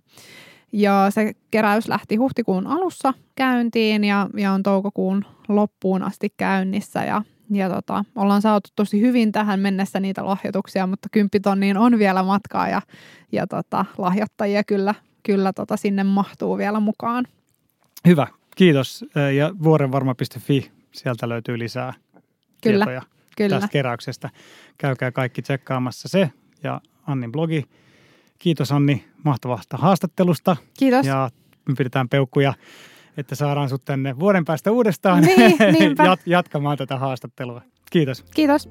S2: Ja se keräys lähti huhtikuun alussa käyntiin ja, ja on toukokuun loppuun asti käynnissä. Ja, ja tota, ollaan saatu tosi hyvin tähän mennessä niitä lahjoituksia, mutta kymppitonniin on vielä matkaa ja, ja tota, lahjoittajia kyllä, kyllä tota, sinne mahtuu vielä mukaan.
S1: Hyvä, kiitos. Ja vuorenvarma.fi, sieltä löytyy lisää
S2: kyllä,
S1: tietoja
S2: kyllä.
S1: tästä keräyksestä. Käykää kaikki tsekkaamassa se ja Annin blogi Kiitos Anni mahtavasta haastattelusta.
S2: Kiitos.
S1: Ja me pidetään peukkuja, että saadaan sut tänne vuoden päästä uudestaan
S2: niin, [LAUGHS]
S1: jat- jatkamaan tätä haastattelua. Kiitos.
S2: Kiitos.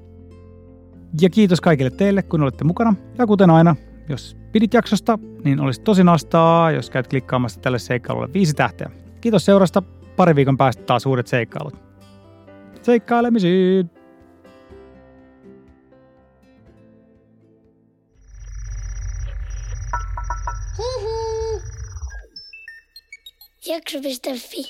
S1: Ja kiitos kaikille teille, kun olette mukana. Ja kuten aina, jos pidit jaksosta, niin olisi tosi nastaa, jos käyt klikkaamassa tälle seikkailulle viisi tähteä. Kiitos seurasta. Pari viikon päästä taas uudet seikkailut. Seikkailemisiin!
S3: Jakso.fi